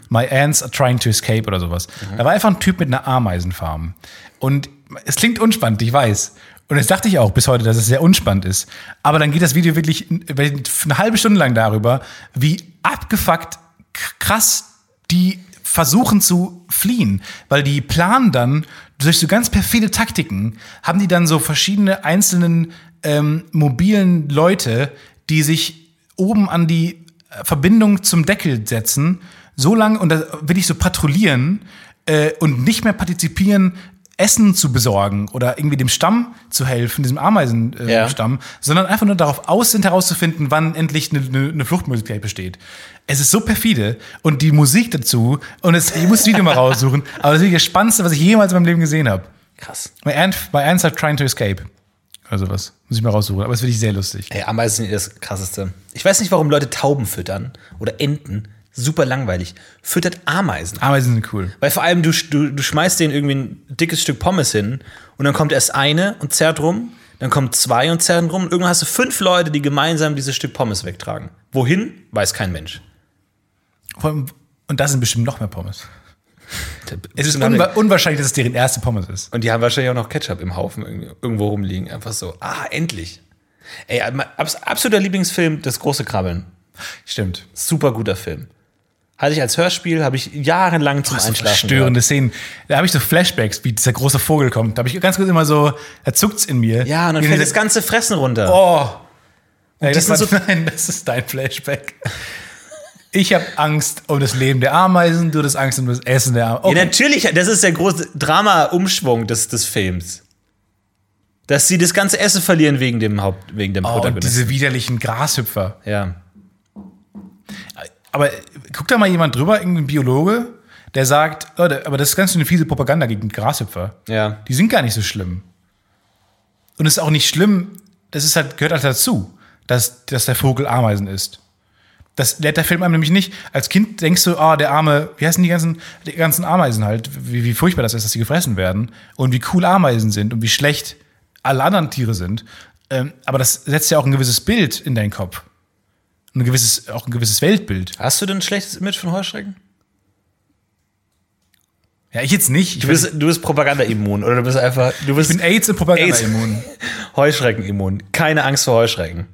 My ants are trying to escape oder sowas. Da war einfach ein Typ mit einer Ameisenfarm. Und es klingt unspannend, ich weiß. Und das dachte ich auch bis heute, dass es sehr unspannend ist. Aber dann geht das Video wirklich eine halbe Stunde lang darüber, wie abgefuckt krass die versuchen zu fliehen, weil die planen dann durch so ganz perfide Taktiken, haben die dann so verschiedene einzelnen ähm, mobilen Leute, die sich oben an die äh, Verbindung zum Deckel setzen, so lange und da will ich so patrouillieren äh, und nicht mehr partizipieren, Essen zu besorgen oder irgendwie dem Stamm zu helfen, diesem Ameisenstamm, äh, Ja. Sondern einfach nur darauf aus sind, herauszufinden, wann endlich eine, eine Fluchtmöglichkeit besteht. Es ist so perfide und die Musik dazu und es, ich muss das Video mal raussuchen, aber das ist wirklich das Spannendste, was ich jemals in meinem Leben gesehen habe. Krass. My ant, my ants are trying to escape. Also was. Muss ich mal raussuchen, aber es finde ich sehr lustig. Ey, Ameisen sind das krasseste. Ich weiß nicht, warum Leute Tauben füttern oder Enten. Super langweilig. Füttert Ameisen. Ameisen sind cool. Weil vor allem du, du, du schmeißt denen irgendwie ein dickes Stück Pommes hin und dann kommt erst eine und zerrt rum, dann kommen zwei und zerren rum und irgendwann hast du fünf Leute, die gemeinsam dieses Stück Pommes wegtragen. Wohin? Weiß kein Mensch. Und da sind bestimmt noch mehr Pommes. Es ist unwa unwahrscheinlich, dass es deren erste Pommes ist. Und die haben wahrscheinlich auch noch Ketchup im Haufen irgendwo rumliegen. Einfach so, ah, endlich. Ey, absoluter Lieblingsfilm, Das große Krabbeln. Stimmt. Super guter Film. Hatte ich als Hörspiel, habe ich jahrelang zum So Einschlafen verstörende Szenen. Da habe ich so Flashbacks, wie dieser große Vogel kommt. Da habe ich ganz kurz immer so, da zuckt's in mir. Ja, und dann fällt das ganze Fressen runter. Oh. Die das, war, nein, das ist dein Flashback. Ich habe Angst um das Leben der Ameisen, du hast Angst um das Essen der Ameisen. Ja, natürlich, das ist der große Drama-Umschwung des, des Films. Dass sie das ganze Essen verlieren wegen dem Haupt, wegen dem Oh, und diese widerlichen Grashüpfer. Ja. Aber äh, guckt da mal jemand drüber, irgendein Biologe, der sagt, Leute, aber das ist ganz schön eine fiese Propaganda gegen Grashüpfer. Ja. Die sind gar nicht so schlimm. Und es ist auch nicht schlimm, das ist halt, gehört halt dazu, dass, dass der Vogel Ameisen isst. Das lehrt der Film einem nämlich nicht. Als Kind denkst du, ah, der arme, wie heißen die ganzen, die ganzen Ameisen halt, wie, wie furchtbar das ist, dass sie gefressen werden und wie cool Ameisen sind und wie schlecht alle anderen Tiere sind. Ähm, aber das setzt ja auch ein gewisses Bild in deinen Kopf. Ein gewisses, auch ein gewisses Weltbild. Hast du denn ein schlechtes Image von Heuschrecken? Ja, ich jetzt nicht. Ich Du bist, du bist Propaganda-immun oder du bist einfach, du bist bin AIDS und Propaganda AIDS. immun. Heuschrecken-immun. Keine Angst vor Heuschrecken.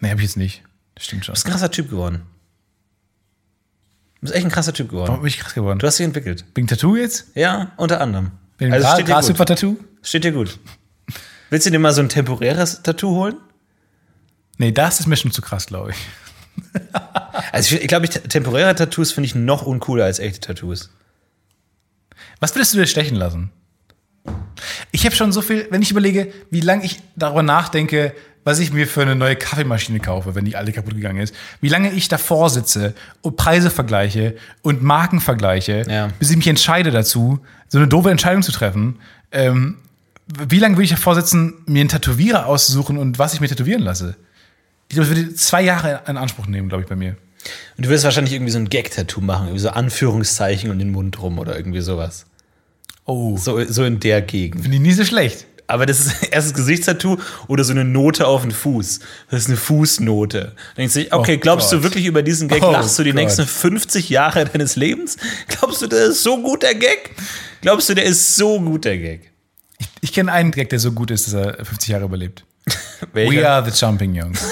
Nee, hab ich jetzt nicht. Das stimmt schon. Du bist ein krasser Typ geworden. Du bist echt ein krasser Typ geworden. Warum bin ich krass geworden? Du hast dich entwickelt. Wegen Tattoo jetzt? Ja, unter anderem. Wegen Also Gra steht dir, gut. Grashüpfer-Tattoo? steht dir gut. Willst du dir mal so ein temporäres Tattoo holen? Nee, das ist mir schon zu krass, glaube ich. Also ich, ich glaube, ich, temporäre Tattoos finde ich noch uncooler als echte Tattoos. Was würdest du dir stechen lassen? Ich habe schon so viel, wenn ich überlege, wie lange ich darüber nachdenke, was ich mir für eine neue Kaffeemaschine kaufe, wenn die alte kaputt gegangen ist, wie lange ich davor sitze und Preise vergleiche und Marken vergleiche, Ja. bis ich mich entscheide dazu, so eine doofe Entscheidung zu treffen. Ähm, wie lange würde ich davor sitzen, mir einen Tätowierer auszusuchen und was ich mir tätowieren lasse? Ich glaube, es würde zwei Jahre in Anspruch nehmen, glaube ich, bei mir. Und du wirst wahrscheinlich irgendwie so ein Gag-Tattoo machen, irgendwie so Anführungszeichen und den Mund rum oder irgendwie sowas. Oh, So, so in der Gegend. finde ich nie so schlecht. Aber das ist erstes Gesichtstattoo oder so eine Note auf den Fuß. Das ist eine Fußnote. Dann denkst du, okay, Oh glaubst du Gott. wirklich über diesen Gag Oh lachst du die Gott. nächsten 50 Jahre deines Lebens? Glaubst du, der ist so gut, der Gag? Glaubst du, der ist so gut, der Gag? Ich kenne einen Gag, der so gut ist, dass er 50 Jahre überlebt. We are the Jumping Young.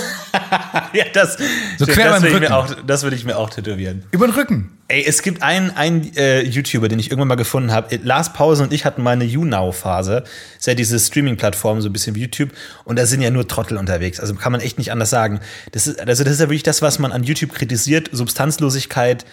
Ja, das, So quer das, ich mir Rücken. auch, das will ich mir auch tätowieren. Über den Rücken. Ey, es gibt einen, einen äh, YouTuber, den ich irgendwann mal gefunden habe. Lars Pause und ich hatten mal eine YouNow-Phase. Ist ja diese Streaming-Plattform, so ein bisschen wie YouTube. Und da sind ja nur Trottel unterwegs. Also kann man echt nicht anders sagen. Das ist, also das ist ja wirklich das, was man an YouTube kritisiert. Substanzlosigkeit,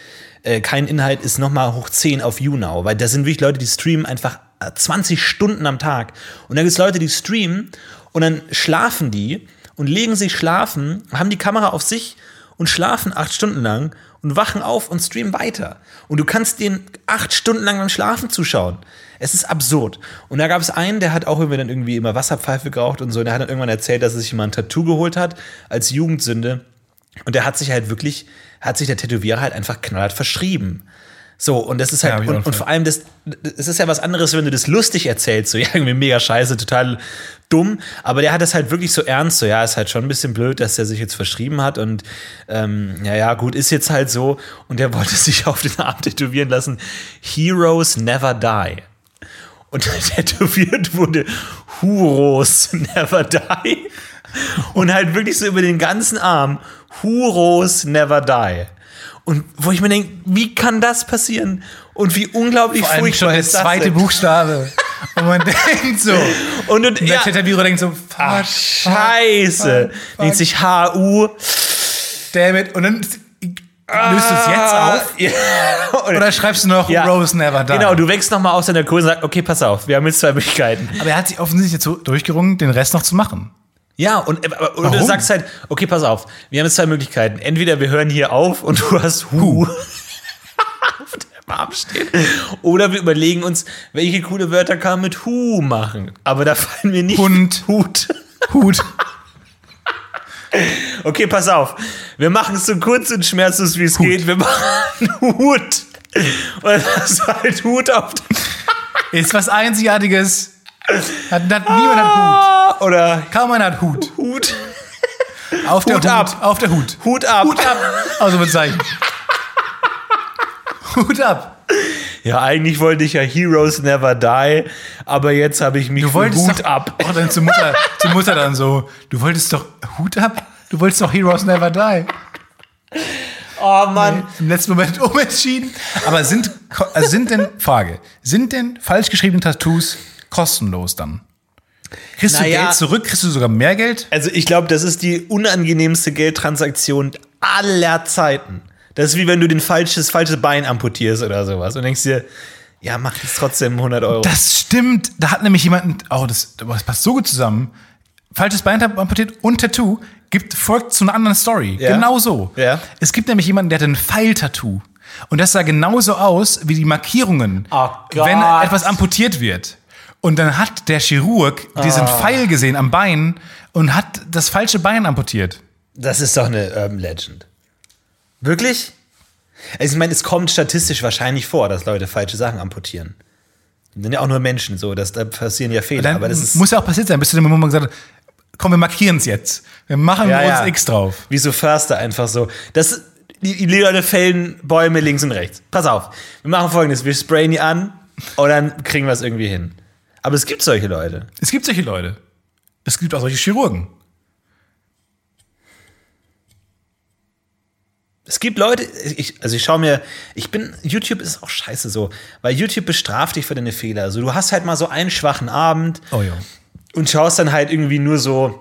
äh, kein Inhalt ist nochmal hoch 10 auf YouNow. Weil da sind wirklich Leute, die streamen einfach äh, 20 Stunden am Tag. Und dann gibt es Leute, die streamen und dann schlafen die und legen sich schlafen, haben die Kamera auf sich und schlafen acht Stunden lang und wachen auf und streamen weiter. Und du kannst denen acht Stunden lang beim Schlafen zuschauen. Es ist absurd. Und da gab es einen, der hat auch irgendwie dann irgendwie immer Wasserpfeife geraucht und so. Und der hat dann irgendwann erzählt, dass er sich mal ein Tattoo geholt hat als Jugendsünde. Und der hat sich halt wirklich, hat sich der Tätowierer halt einfach knallhart verschrieben. So, und das ist Ja, halt, auch und, und vor allem, das, es ist ja was anderes, wenn du das lustig erzählst, so, ja, irgendwie mega scheiße, total dumm, aber der hat das halt wirklich so ernst, so, ja, ist halt schon ein bisschen blöd, dass der sich jetzt verschrieben hat und, ähm, ja, ja, gut, ist jetzt halt so, und der wollte sich auf den Arm tätowieren lassen, Heroes never die. Und tätowiert wurde Huros never die. Und halt wirklich so über den ganzen Arm, Huros never die. Und wo ich mir denke, wie kann das passieren? Und wie unglaublich Vor allem schon furchtbar der ist das zweite denn? Buchstabe. Und man denkt so. Und, und Und der ja, Tätowierer denkt so, ah, fuck, scheiße. fuck, Denkt sich HU. damn it. Und dann löst du es jetzt auf? Ja. Oder schreibst du noch Ja. Rose Never Die? Genau, du wächst nochmal aus deiner Kurse und sagst, okay, pass auf, wir haben jetzt zwei Möglichkeiten. Aber er hat sich offensichtlich jetzt so durchgerungen, den Rest noch zu machen. Ja, und, aber- und du sagst halt, okay, pass auf, wir haben jetzt zwei Möglichkeiten. Entweder wir hören hier auf und du hast Hu auf dem Arm stehen. Oder wir überlegen uns, welche coole Wörter kann man mit Hu machen. Aber da fallen mir nicht Hund. Hut. Hut. Okay, pass auf. Wir machen es so kurz und schmerzlos, wie es geht. Wir machen Hut. Und du halt Hut auf dem Ist was Einzigartiges. Hat, hat, niemand hat Ah, Oder einer hat Hut. Hut. Auf der Hut Hut. ab. Auf der Hut. Hut ab. Hut ab. Ausrufezeichen. Hut ab. Ja, eigentlich wollte ich ja Heroes Never Die, aber jetzt habe ich mich Du wolltest Hut doch, ab. Oh, dann zur Mutter, zur Mutter dann so, du wolltest doch Hut ab? Du wolltest doch Heroes Never Die. Oh Mann. Im letzten Moment umentschieden. Aber sind, also sind denn, Frage, sind denn falsch geschriebene Tattoos kostenlos dann? Kriegst du Naja. Geld zurück? Kriegst du sogar mehr Geld? Also ich glaube, das ist die unangenehmste Geldtransaktion aller Zeiten. Das ist wie wenn du den falsches, falsches Bein amputierst oder sowas und denkst dir, ja, mach jetzt trotzdem 100 Euro. Das stimmt. Da hat nämlich jemand, oh, das, das passt so gut zusammen. Falsches Bein amputiert und Tattoo gibt, folgt zu einer anderen Story. Ja. Genau so. Ja. Es gibt nämlich jemanden, der hat ein Pfeil-Tattoo. Und das sah genauso aus wie die Markierungen, Oh wenn etwas amputiert wird. Und dann hat der Chirurg diesen Ah. Pfeil gesehen am Bein und hat das falsche Bein amputiert. Das ist doch eine Urban Legend. Wirklich? Also ich meine, es kommt statistisch wahrscheinlich vor, dass Leute falsche Sachen amputieren. Das sind ja auch nur Menschen so, dass da passieren ja Fehler. Dann aber das ist muss ja auch passiert sein, bis zu dem Moment, wo man gesagt hat, komm, wir markieren es jetzt. Wir machen Ja, uns ja. X drauf. wie so Förster einfach so. Das, die, die Leute fällen Bäume links und rechts. Pass auf, wir machen folgendes: Wir sprayen die an und dann kriegen wir es irgendwie hin. Aber es gibt solche Leute. Es gibt solche Leute. Es gibt auch solche Chirurgen. Es gibt Leute, ich, also ich schaue mir, ich bin, YouTube ist auch scheiße so, weil YouTube bestraft dich für deine Fehler. Also du hast halt mal so einen schwachen Abend Oh ja. und schaust dann halt irgendwie nur so,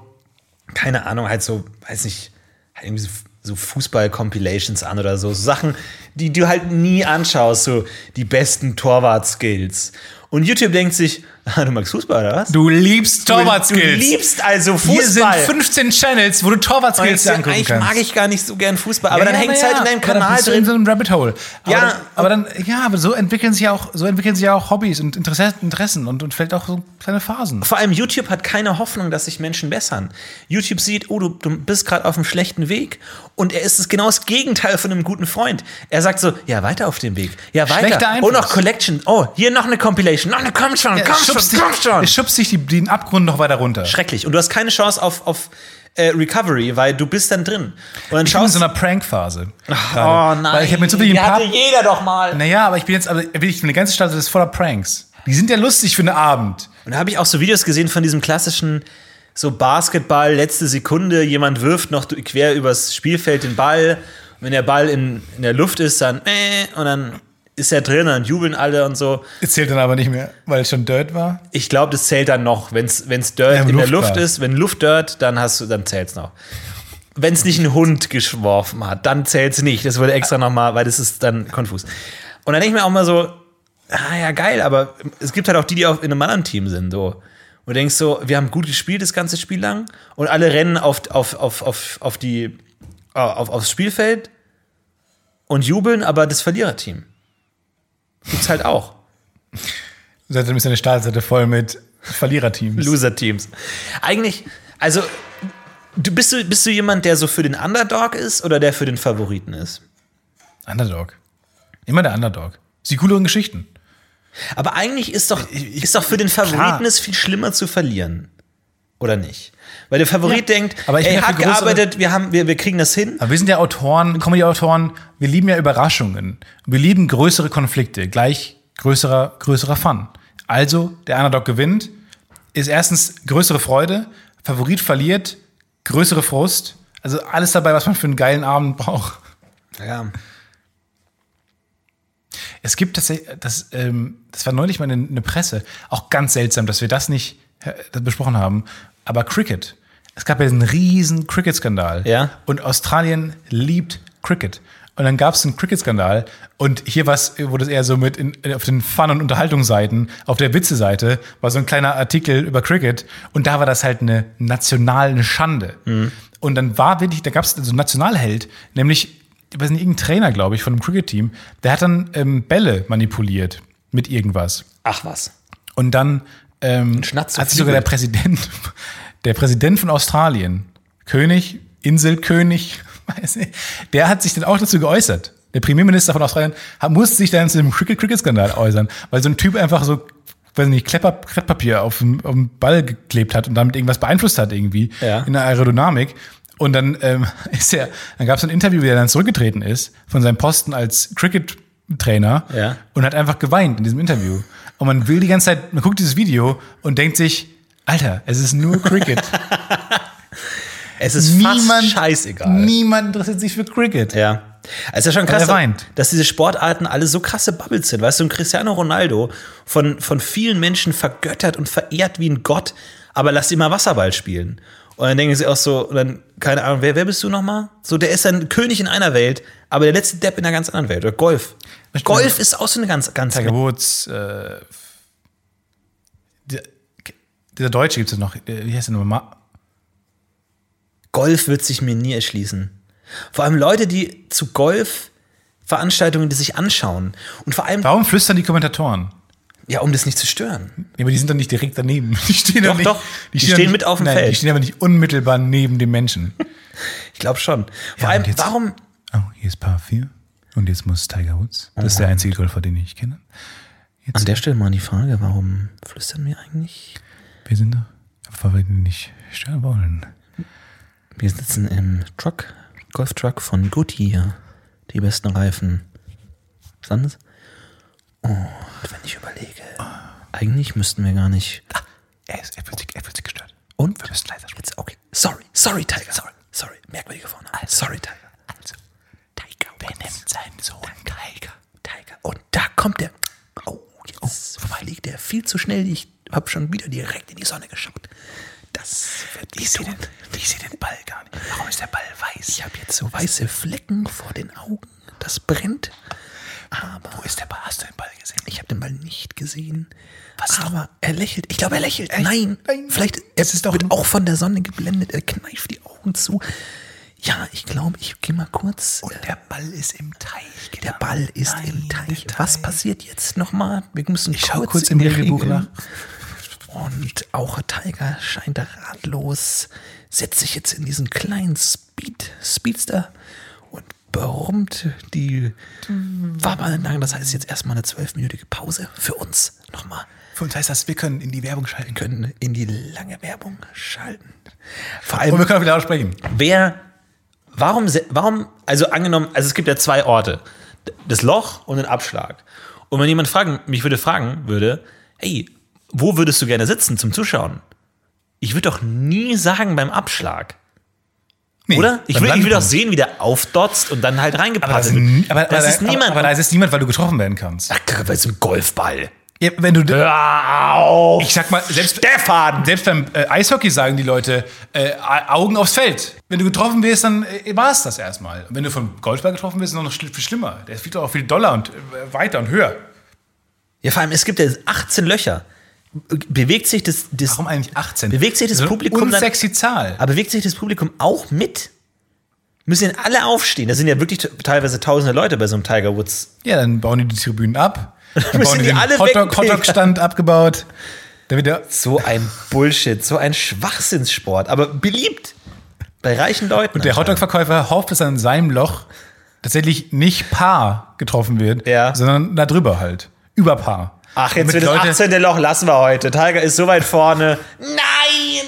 keine Ahnung, halt so, weiß nicht, halt irgendwie so, so Fußball-Compilations an oder so. so Sachen, die du halt nie anschaust, so die besten Torwart-Skills. Und YouTube denkt sich, ah, du magst Fußball, oder was? Du liebst Du Torwartskills. liebst also Hier sind Fußball. 15 Channels, wo du Torwartskills angucken eigentlich kannst. mag ich gar nicht so gern Fußball, aber Ja, dann ja, hängt es na halt ja. in deinem Aber dann Kanal bist du in drin. so einem Rabbit Hole. Aber Ja. dann, aber dann, ja, aber so entwickeln sich ja auch, so entwickeln sich ja auch Hobbys und Interesse- Interessen und, und vielleicht auch so kleine Phasen. Vor allem YouTube hat keine Hoffnung, dass sich Menschen bessern. YouTube sieht, oh, du, du bist gerade auf einem schlechten Weg. Und er ist es genau das Gegenteil von einem guten Freund. Er sagt so, ja, weiter auf dem Weg. Ja, weiter. Oh, noch Collection. Oh, hier noch eine Compilation. Noch eine, komm schon, Ja, komm schon, schubst dich, komm schon. es schubst dich die, den Abgrund noch weiter runter. Schrecklich. Und du hast keine Chance auf, auf äh, Recovery, weil du bist dann drin. Und dann Ich bin in so einer Prankphase. Oh nein. Weil ich habe mir so viel Die hatte jeder doch mal. Naja, aber ich bin jetzt, aber wirklich, meine ganze Stadt ist voller Pranks. Die sind ja lustig für einen Abend. Und da habe ich auch so Videos gesehen von diesem klassischen so Basketball, letzte Sekunde, jemand wirft noch quer übers Spielfeld den Ball. Und wenn der Ball in, in der Luft ist, dann äh, und dann ist er drin, dann jubeln alle und so. Es zählt dann aber nicht mehr, weil es schon Dirt war. Ich glaube, das zählt dann noch, wenn es Dirt Ja, in der Luft Luft war. ist. Wenn Luft Dirt, dann hast du, dann zählt's noch. Wenn es nicht ein Hund geschworfen hat, dann zählt's nicht. Das wurde extra nochmal, weil das ist dann konfus. Und dann denke ich mir auch mal so, ah ja, geil, aber es gibt halt auch die, die auch in einem anderen Team sind. So. Und du denkst so, wir haben gut gespielt das ganze Spiel lang und alle rennen auf, auf, auf, auf, auf die, auf, aufs Spielfeld und jubeln, aber das Verliererteam gibt's halt auch. Seitdem ist eine Startseite voll mit Verliererteams. Loser-Teams. Eigentlich, also, du bist, du bist du jemand, der so für den Underdog ist oder der für den Favoriten ist? Underdog. Immer der Underdog. Die cooleren Geschichten. Aber eigentlich ist doch, ist doch für den Favoriten klar. es viel schlimmer zu verlieren. Oder nicht? Weil der Favorit Ja, denkt, aber ich ey, größere- gearbeitet, wir, haben, wir, wir kriegen das hin. Aber wir sind ja Autoren, Comedy-Autoren, wir lieben ja Überraschungen. Wir lieben größere Konflikte, gleich größerer, größerer Fun. Also, der Underdog gewinnt, ist erstens größere Freude, Favorit verliert, größere Frust. Also alles dabei, was man für einen geilen Abend braucht. Ja. Es gibt tatsächlich, das, ähm, das war neulich mal eine, eine Presse, auch ganz seltsam, dass wir das nicht äh, das besprochen haben, aber Cricket. Es gab ja diesen riesen Cricket-Skandal. Ja. Und Australien liebt Cricket. Und dann gab es einen Cricket-Skandal und hier war's, wurde es eher so mit in, auf den Fun- und Unterhaltungsseiten, auf der Witze-Seite war so ein kleiner Artikel über Cricket und da war das halt eine nationale Schande. Und dann war wirklich, da gab es so einen Nationalheld, nämlich, ich weiß nicht, irgendein Trainer, glaube ich, von einem Cricket-Team, der hat dann ähm, Bälle manipuliert mit irgendwas. Ach was. Und dann ähm, Schnatz hat sich sogar der Präsident, der Präsident von Australien, König, Inselkönig, weiß nicht, der hat sich dann auch dazu geäußert. Der Premierminister von Australien hat, musste sich dann zu dem Cricket-Cricket-Skandal äußern, weil so ein Typ einfach so, weiß nicht, Klepper, Klettpapier auf dem, auf dem Ball geklebt hat und damit irgendwas beeinflusst hat irgendwie Ja. in der Aerodynamik. Und dann ähm, ist er, dann gab es ein Interview, wie er dann zurückgetreten ist von seinem Posten als Cricket Trainer Ja. und hat einfach geweint in diesem Interview. Und man will die ganze Zeit, man guckt dieses Video und denkt sich, Alter, es ist nur Cricket. Es ist fast scheißegal. Niemand interessiert sich für Cricket. Ja. Es ist ja schon krass, dass diese Sportarten alle so krasse Bubbles sind. Weißt du, ein Cristiano Ronaldo von, von vielen Menschen vergöttert und verehrt wie ein Gott, aber lass ihn mal Wasserball spielen. Und dann denken sie auch so, und dann, keine Ahnung, wer, wer bist du nochmal? So, der ist ein König in einer Welt, aber der letzte Depp in einer ganz anderen Welt. Oder Golf. Golf ist auch so eine ganz, ganz. Woods, äh, der, dieser Deutsche gibt es noch, äh, wie heißt der nochmal? Ma- Golf wird sich mir nie erschließen. Vor allem Leute, die zu Golf-Veranstaltungen, die sich anschauen. Und vor allem, Warum flüstern die Kommentatoren? ja, um das nicht zu stören. Ja, aber die sind doch nicht direkt daneben. Die stehen Doch, nicht, doch. Die stehen doch nicht, mit auf dem nein, Feld. Die stehen aber nicht unmittelbar neben dem Menschen. Ich glaube schon. Vor Ja, allem, warum, Oh, hier ist Paar 4. Und jetzt muss Tiger Woods. Das ist der einzige Golfer, den ich kenne. Jetzt, An der Stelle mal die Frage, warum flüstern wir eigentlich? wir sind da, weil wir nicht stören wollen. Wir sitzen im Truck, Golftruck von Goodyear. Die besten Reifen. Was anderes? Und wenn ich überlege, eigentlich müssten wir gar nicht. Er, ist, er, er fühlt sich gestört. Und? Wir müssen leiser sprechen. Jetzt, okay. Sorry, sorry, Tiger. Sorry, sorry. Merkwürdige Vorname. sorry, Tiger. Nennt seinen Sohn Tiger? Tiger. Und da kommt der. Oh, jetzt fliegt der viel zu schnell. Ich habe schon wieder direkt in die Sonne geschaut. Das wird Ich sehe den, ich seh den Ball gar nicht. Warum ist der Ball weiß? Ich habe jetzt so weiße Flecken vor den Augen. Das brennt. Aber Wo ist der Ball? Hast du den Ball gesehen? ich habe den Ball nicht gesehen. Was aber er lächelt. Ich glaube, er lächelt. Nein, Nein. vielleicht er Es ist doch wird auch von der Sonne geblendet. Er kneift die Augen zu. Ja, ich glaube, ich gehe mal kurz. Und der Ball ist im Teich. Der Ball ist Nein, im Teich. der Was Teich. passiert jetzt nochmal? Wir müssen Ich kurz, kurz in im die Regelbuch nach. Und auch Tiger scheint ratlos, setzt sich jetzt in diesen kleinen Speed, Speedster und brummt die entlang. Das heißt jetzt erstmal eine zwölfminütige Pause für uns. Nochmal Für uns heißt das, wir können in die Werbung schalten können. können in die lange Werbung schalten. Vor Und wir allem, können auch wieder laut sprechen. wer, warum, warum, also angenommen, also es gibt ja zwei Orte. Das Loch und den Abschlag. Und wenn jemand fragen, mich würde fragen würde, hey, wo würdest du gerne sitzen zum Zuschauen? Ich würde doch nie sagen beim Abschlag. Nee, Oder? Ich will, ich will doch Landpunkt. sehen, wie der aufdotzt und dann halt ist, wird. aber, das ist niemand. Aber, da ist es niemand, weil du getroffen werden kannst. Ach, weil es ein Golfball. Ja, wenn du, Hör auf! ich sag mal, selbst, Stefan! selbst beim äh, Eishockey sagen die Leute, äh, Augen aufs Feld. Wenn du getroffen wirst, dann äh, war es das erstmal. Und wenn du vom Golfball getroffen wirst, ist es noch schl viel schlimmer. Der fliegt doch auch viel doller und äh, weiter und höher. Ja, vor allem, es gibt ja 18 Löcher. Bewegt sich das, das Warum eigentlich 18? Bewegt sich das So eine Publikum dann- Unsexy Zahl. Aber bewegt sich das Publikum auch mit? Müssen denn alle aufstehen? Da sind ja wirklich teilweise tausende Leute bei so einem Tiger Woods. Ja, dann bauen die die Tribünen ab. Dann Müssen die die alle Hotdog-. Hotdog-Stand abgebaut. Damit der, So ein Bullshit, so ein Schwachsinnssport, aber beliebt bei reichen Leuten. der Hotdog-Verkäufer hofft, dass an seinem Loch tatsächlich nicht Paar getroffen wird, Ja. sondern da drüber halt. Über Paar. Ach, jetzt wird das Leute- 18. Loch lassen wir heute. Tiger ist so weit vorne. Nein!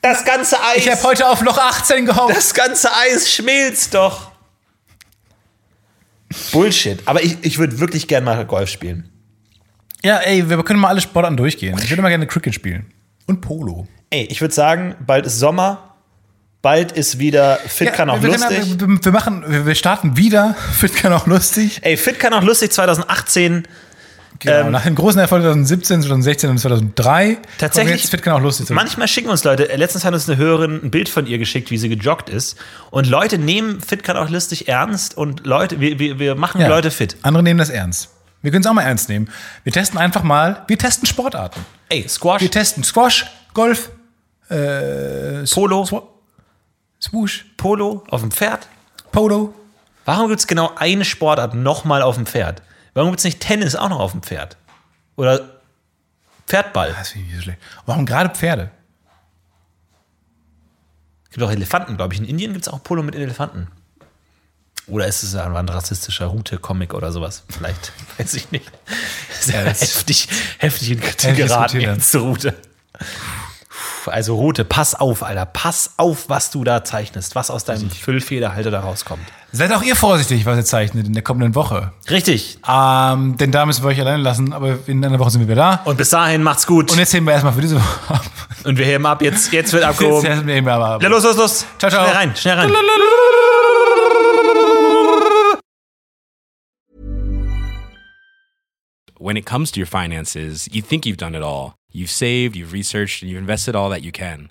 Das ganze Eis. Ich habe heute auf Loch 18 gehofft. das ganze Eis schmilzt doch. Bullshit. Aber ich, ich würde wirklich gerne mal Golf spielen. Ja, ey, wir können mal alle Sportarten durchgehen. Ich würde mal gerne Cricket spielen. Und Polo. Ey, ich würde sagen, bald ist Sommer. Bald ist wieder Fit kann auch wir, lustig. wir, wir machen, wir starten wieder. Fit kann auch lustig. Ey, Fit kann auch lustig 2018. Genau. Ähm, Nach dem großen Erfolg 2017, 2016 und 2003. Tatsächlich- Jetzt Fit kann auch lustig sein. Manchmal schicken uns Leute, äh, letztens hat uns eine Hörerin ein Bild von ihr geschickt, wie sie gejoggt ist. Und Leute nehmen Fit kann auch lustig ernst und Leute, wir, wir, wir machen Ja. Leute fit. Andere nehmen das ernst. Wir können es auch mal ernst nehmen. Wir testen einfach mal, wir testen Sportarten. Ey, Squash, Wir testen Squash, Golf, Polo, Swa- Swoosh, Polo auf dem Pferd. Polo. Warum gibt es genau eine Sportart nochmal auf dem Pferd? Warum gibt es nicht Tennis auch noch auf dem Pferd? Oder Pferdball? Das finde ich nicht so schlecht. Warum gerade Pferde? Es gibt auch Elefanten, glaube ich. In Indien gibt es auch Polo mit Elefanten. Oder ist es ein rassistischer Route-Comic oder sowas? Vielleicht, weiß ich nicht. Sehr Ja, heftig, heftig in Kritik geraten jetzt zur Route. Also Rute, pass auf, Alter. Pass auf, was du da zeichnest, was aus deinem Füllfederhalter da rauskommt. Seid auch ihr vorsichtig, was ihr zeichnet in der kommenden Woche. Richtig. Ähm, denn da müssen wir euch alleine lassen, aber in einer Woche sind wir wieder da. Und bis dahin macht's gut. Und jetzt heben wir erstmal für diese Woche ab. Und wir heben ab. Jetzt, jetzt wird Jetzt abgehoben. heben wir aber ab. Ja, los, los, los. Ciao, ciao. Schnell rein, schnell rein. when it comes to your finances, you think you've done it all. You've saved, you've researched, and you've invested all that you can.